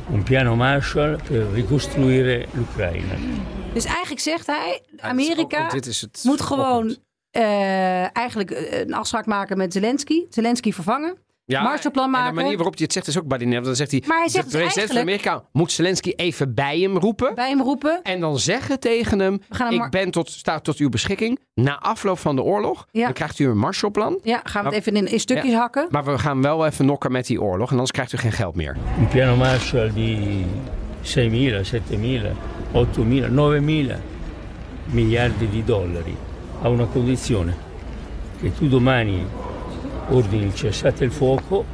E: un piano Marshall per ricostruire l'Ucraina.
B: Dus eigenlijk zegt hij,
A: Ja, dit is ook-
B: Amerika
A: is
B: moet gewoon eh, eigenlijk eh, een afspraak maken met Zelensky. Zelensky vervangen.
A: Ja,
B: Marshallplan
A: En
B: maken.
A: de manier waarop hij het zegt is ook badinel. Dan zegt hij,
B: Maar hij zegt
A: de
B: dus
A: president van Amerika moet Zelensky even bij hem roepen.
B: Bij hem roepen.
A: En dan zeggen tegen hem, ik ben tot, sta tot uw beschikking. Na afloop van de oorlog,
B: Ja.
A: dan krijgt u een Marshallplan.
B: Ja, gaan we het even in, in stukjes
A: Ja.
B: hakken.
A: Maar we gaan wel even nokken met die oorlog. En anders krijgt u geen geld meer.
E: Un piano Marshall di 6.000, 7.000, 8.000, 9.000 miliardi di dollari a una condizione che tu domani ordini il cessate il fuoco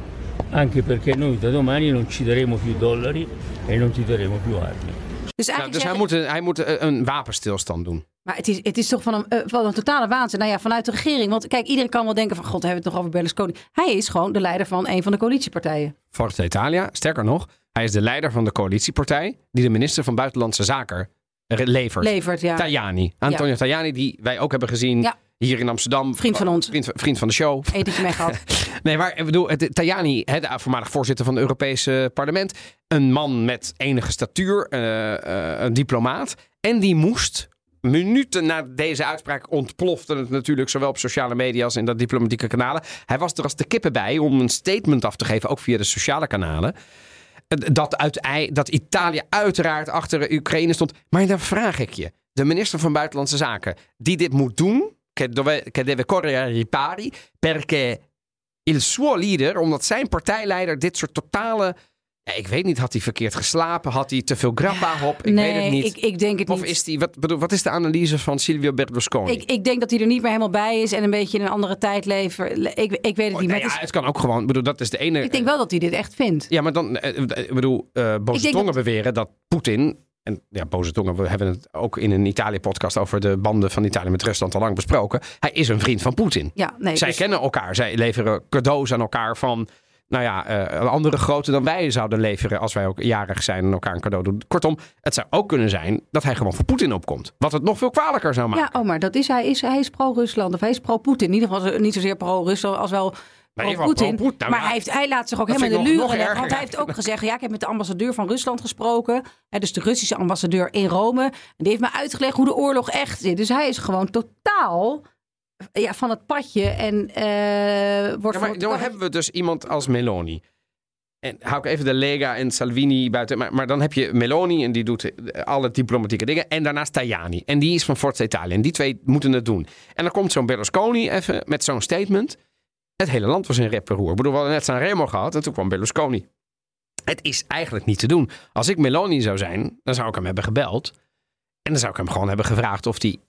E: anche perché noi da domani non ci daremo più dollari e non ti daremo più armi.
B: Dus
A: Nou, dus hij moet, een, hij moet een, een wapenstilstand doen.
B: Maar het is, het is toch van een, eh, van een totale waanzin. Nou ja, vanuit de regering. Want kijk, iedereen kan wel denken van... God, hebben we het nog over Berlusconi. Hij is gewoon de leider van een van de coalitiepartijen.
A: Forza Italia, sterker nog, hij is de leider van de coalitiepartij die de minister van Buitenlandse Zaken levert.
B: Levert, ja.
A: Tajani. Antonio Tajani, die wij ook hebben gezien
B: Ja.
A: Hier in Amsterdam.
B: Vriend van ons.
A: Vriend, vriend van de show.
B: Etentje mee gehad. [LAUGHS]
A: Nee, maar ik bedoel, het- Tajani, hè, de voormalig voorzitter van het Europese parlement. Een man met enige statuur, eh, eh, een diplomaat. En die moest, minuten na deze uitspraak ontplofte het natuurlijk, zowel op sociale media als in de diplomatieke kanalen. Hij was er als de kippen bij om een statement af te geven, ook via de sociale kanalen. dat, uit, dat Italië uiteraard achter Oekraïne stond. Maar dan vraag ik je, de minister van Buitenlandse Zaken, die dit moet doen, che, dove, che deve correre ai ripari, perché il suo leader, omdat zijn partijleider dit soort totale... Ik weet niet, had hij verkeerd geslapen? Had hij te veel grappa op? Ik
B: nee,
A: weet het niet.
B: Ik, ik denk het
A: of
B: niet.
A: is die, wat, bedoel, wat is de analyse van Silvio Berlusconi?
B: Ik, ik denk dat hij er niet meer helemaal bij is en een beetje in een andere tijd leeft. Ik, ik weet het
A: Oh,
B: niet.
A: nou
B: maar
A: ja,
B: het is-
A: het kan ook gewoon, bedoel, dat is de ene...
B: ik denk wel dat hij dit echt vindt.
A: Ja, maar dan, eh, eh, ik bedoel,
B: dat-
A: beweren dat Poetin, en ja, boze tongen, we hebben het ook in een Italië-podcast over de banden van Italië met Rusland al lang besproken. Hij is een vriend van Poetin.
B: Ja, nee,
A: Zij
B: dus-
A: kennen elkaar, zij leveren cadeaus aan elkaar van, nou ja, eh, een andere grootte dan wij zouden leveren als wij ook jarig zijn en elkaar een cadeau doen. Kortom, het zou ook kunnen zijn dat hij gewoon voor Poetin opkomt. Wat het nog veel kwalijker zou maken.
B: Ja, oh, maar dat is hij. Is, hij is pro-Rusland of hij is pro-Poetin. In ieder geval niet zozeer pro-Rusland als wel
A: nou
B: maar
A: ja,
B: hij, heeft, hij laat zich ook helemaal in de luren leggen. Want hij heeft ook gezegd, ja, ik heb met de ambassadeur van Rusland gesproken. Hè, dus de Russische ambassadeur in Rome. En die heeft me uitgelegd hoe de oorlog echt zit. Dus hij is gewoon totaal ja, van het padje. En eh wordt
A: Ja, maar dan hebben we dus iemand als Meloni. En hou ik even de Lega en Salvini buiten. Maar, maar dan heb je Meloni en die doet eh, alle diplomatieke dingen. En daarnaast Tajani. En die is van Forza Italia. En die twee moeten het doen. En dan komt zo'n Berlusconi even met zo'n statement. Het hele land was in rep. Ik bedoel, we hadden net Sanremo gehad en toen kwam Berlusconi. Het is eigenlijk niet te doen. Als ik Meloni zou zijn, dan zou ik hem hebben gebeld. En dan zou ik hem gewoon hebben gevraagd of hij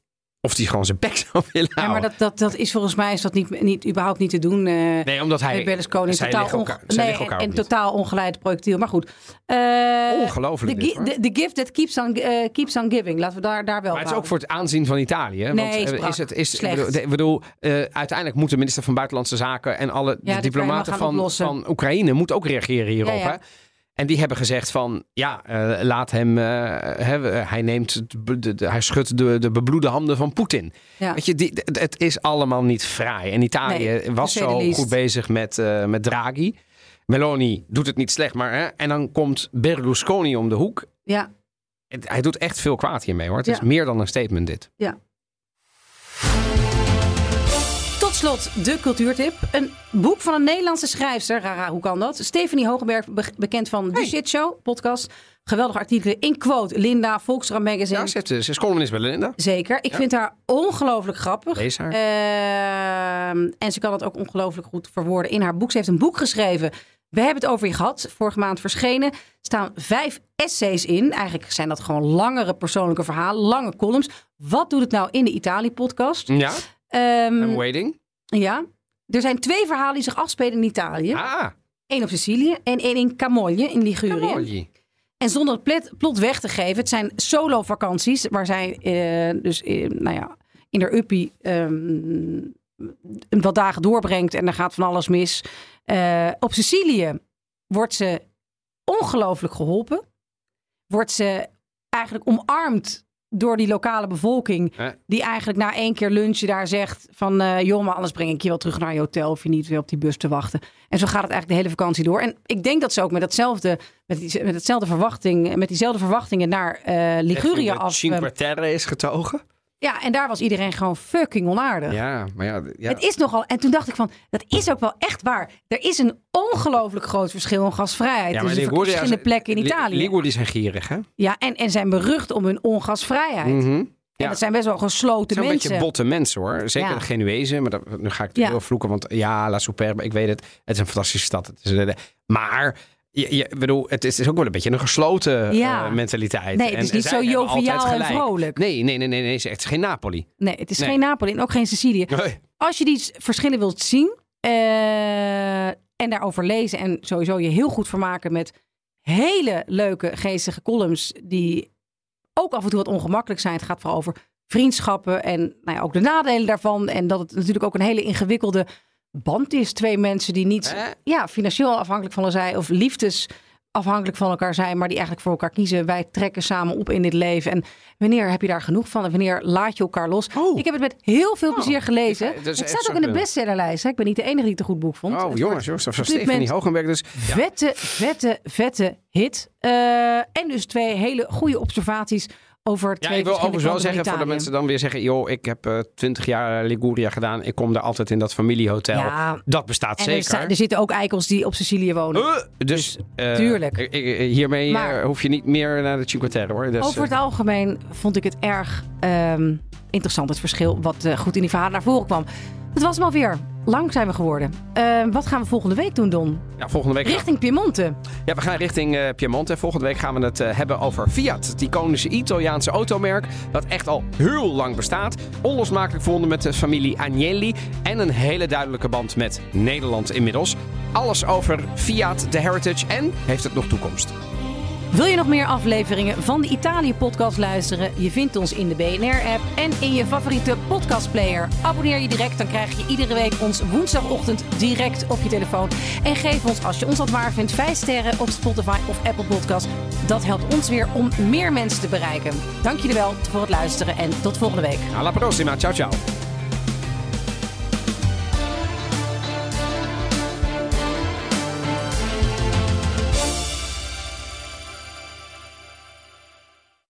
A: of die gewoon zijn bek [LAUGHS] zou willen
B: Ja,
A: houden.
B: maar dat, dat, dat is volgens mij is dat niet, niet, überhaupt niet te doen. eh
A: Nee, omdat hij...
B: Berlusconi
A: zij
B: totaal, onge-
A: elkaar-
B: nee, en, totaal ongeleid projectiel. Maar goed. Eh,
A: Ongelooflijk
B: gi- the, the gift that keeps on, eh, keeps on giving. Laten we daar, daar wel
A: Maar het is ook voor het aanzien van Italië. hè?
B: Nee,
A: Want
B: is
A: het, is, ik
B: Slecht.
A: bedoel, de- ik bedoel eh, uiteindelijk moet de minister van Buitenlandse Zaken en alle
B: Ja,
A: diplomaten van, van Oekraïne moeten ook reageren hierop.
B: Ja, ja.
A: Hè? En die hebben gezegd van, ja, eh, laat hem, eh, hij neemt, de, de- hij schudt de, de bebloede handen van Poetin.
B: Ja.
A: Weet je, die, het- is allemaal niet fraai. En Italië
B: Nee,
A: was zo
B: least.
A: goed bezig met, eh, met Draghi. Meloni doet het niet slecht, maar hè, en dan komt Berlusconi om de hoek.
B: Ja,
A: Het- Hij doet echt veel kwaad hiermee hoor. Het is meer dan een statement dit.
B: ja. Slot de cultuurtip. Een boek van een Nederlandse schrijfster. Rara, hoe kan dat? Stephanie Hogenberg, be- bekend van The Shit Show podcast. Geweldige artikelen in Quote, Linda, Volkskrant Magazine.
A: Ja, ze, heeft, ze is columnist bij Linda.
B: Zeker. Ik vind haar ongelooflijk grappig.
A: Lees haar.
B: Ehm, en ze kan het ook ongelooflijk goed verwoorden in haar boek. Ze heeft een boek geschreven. We hebben het over je gehad. Vorige maand verschenen. Er staan vijf essays in. Eigenlijk zijn dat gewoon langere persoonlijke verhalen. Lange columns. Wat doet het nou in de Italië-podcast?
A: Ja, I'm waiting.
B: Ja. Er zijn twee verhalen die zich afspelen in Italië.
A: Ah,
B: Eén op Sicilië en één in Camoglie in Ligurië. En zonder het plot weg te geven, het zijn solo-vakanties waar zij eh, dus eh, nou ja, in haar uppie ehm, een wat dagen doorbrengt en er gaat van alles mis. Eh, op Sicilië wordt ze ongelooflijk geholpen. Wordt ze eigenlijk omarmd door die lokale bevolking.
A: Eh.
B: Die eigenlijk na één keer lunchen daar zegt van... eh joh, maar anders breng ik je wel terug naar je hotel... of je niet weer op die bus te wachten. En zo gaat het eigenlijk de hele vakantie door. En ik denk dat ze ook met, datzelfde, met, die, met, hetzelfde verwachting, met diezelfde verwachtingen naar eh Ligurië
A: Even de
B: af...
A: Cinque Terre is getogen.
B: Ja, en daar was iedereen gewoon fucking onaardig.
A: Ja, maar ja. ja.
B: Het is nogal. En toen dacht ik van, dat is ook wel echt waar. Er is een ongelooflijk groot verschil in gasvrijheid
A: ja, maar Liguria-
B: verschillende plekken in
A: Li-
B: Italië.
A: Liguri zijn gierig, hè?
B: ja, en, en zijn berucht om hun ongasvrijheid. En
A: Ja.
B: dat zijn best wel gesloten mensen.
A: beetje botte mensen hoor. Zeker
B: Ja.
A: de Genuezen. Maar dat, nu ga ik te
B: Ja.
A: veel vloeken. Want ja, La Superbe, ik weet het. Het is een fantastische stad. Het is, een- maar je, bedoel, het is, ook wel een beetje een gesloten
B: Ja.
A: eh, mentaliteit.
B: Nee, het is
A: en
B: niet zo joviaal en vrolijk.
A: Nee, nee, nee, nee, nee. Het is echt geen Napoli.
B: Nee, het is
A: Nee.
B: geen Napoli en ook geen Sicilië.
A: Nee.
B: Als je die verschillen wilt zien eh, en daarover lezen en sowieso je heel goed vermaken met hele leuke geestige columns die ook af en toe wat ongemakkelijk zijn. Het gaat vooral over vriendschappen en nou ja, ook de nadelen daarvan. En dat het natuurlijk ook een hele ingewikkelde band is. Twee mensen die niet ja, financieel afhankelijk van elkaar zijn of liefdes afhankelijk van elkaar zijn, maar die eigenlijk voor elkaar kiezen. Wij trekken samen op in dit leven. En wanneer heb je daar genoeg van? En wanneer laat je elkaar los?
A: Oh.
B: Ik heb het met heel veel plezier gelezen.
A: dat is
B: het staat ook in de bestsellerlijst. hè. Ik ben niet de enige die het een goed boek vond.
A: Oh, jongens, jongens.
B: Dit
A: Stephanie
B: moment
A: Hogenberg. Dus ja.
B: Vette, vette, vette hit. Eh, en dus twee hele goede observaties over
A: Ja,
B: twee
A: ik wil overigens wel zeggen voor de mensen dan weer zeggen... joh, ik heb eh, twintig jaar Liguria gedaan. Ik kom daar altijd in dat familiehotel.
B: Ja.
A: Dat bestaat
B: En er,
A: zeker.
B: sta- er zitten ook eikels die op Sicilië wonen.
A: Eh, dus eh,
B: tuurlijk.
A: hiermee
B: Maar-
A: hoef je niet meer naar de Cinque Terre hoor. Dus,
B: Over het algemeen vond ik het erg ehm, interessant, het verschil wat goed in die verhalen naar voren kwam. Het was hem alweer. Lang zijn we geworden. Ehm, wat gaan we volgende week doen, Don?
A: ja, volgende week gaan-
B: Richting Piemonte.
A: Ja, we gaan richting eh, Piemonte. Volgende week gaan we het eh, hebben over Fiat. Het iconische Italiaanse automerk dat echt al heel lang bestaat. Onlosmakelijk verbonden met de familie Agnelli. En een hele duidelijke band met Nederland inmiddels. Alles over Fiat, de Heritage en heeft het nog toekomst.
B: Wil je nog meer afleveringen van de Italië-podcast luisteren? Je vindt ons in de BNR-app en in je favoriete podcastplayer. Abonneer je direct, dan krijg je iedere week ons woensdagochtend direct op je telefoon. En geef ons, als je ons wat waar vindt, 5 sterren op Spotify of Apple Podcast. Dat helpt ons weer om meer mensen te bereiken. Dank jullie wel voor het luisteren en tot volgende week.
A: Alla prossima, ciao ciao.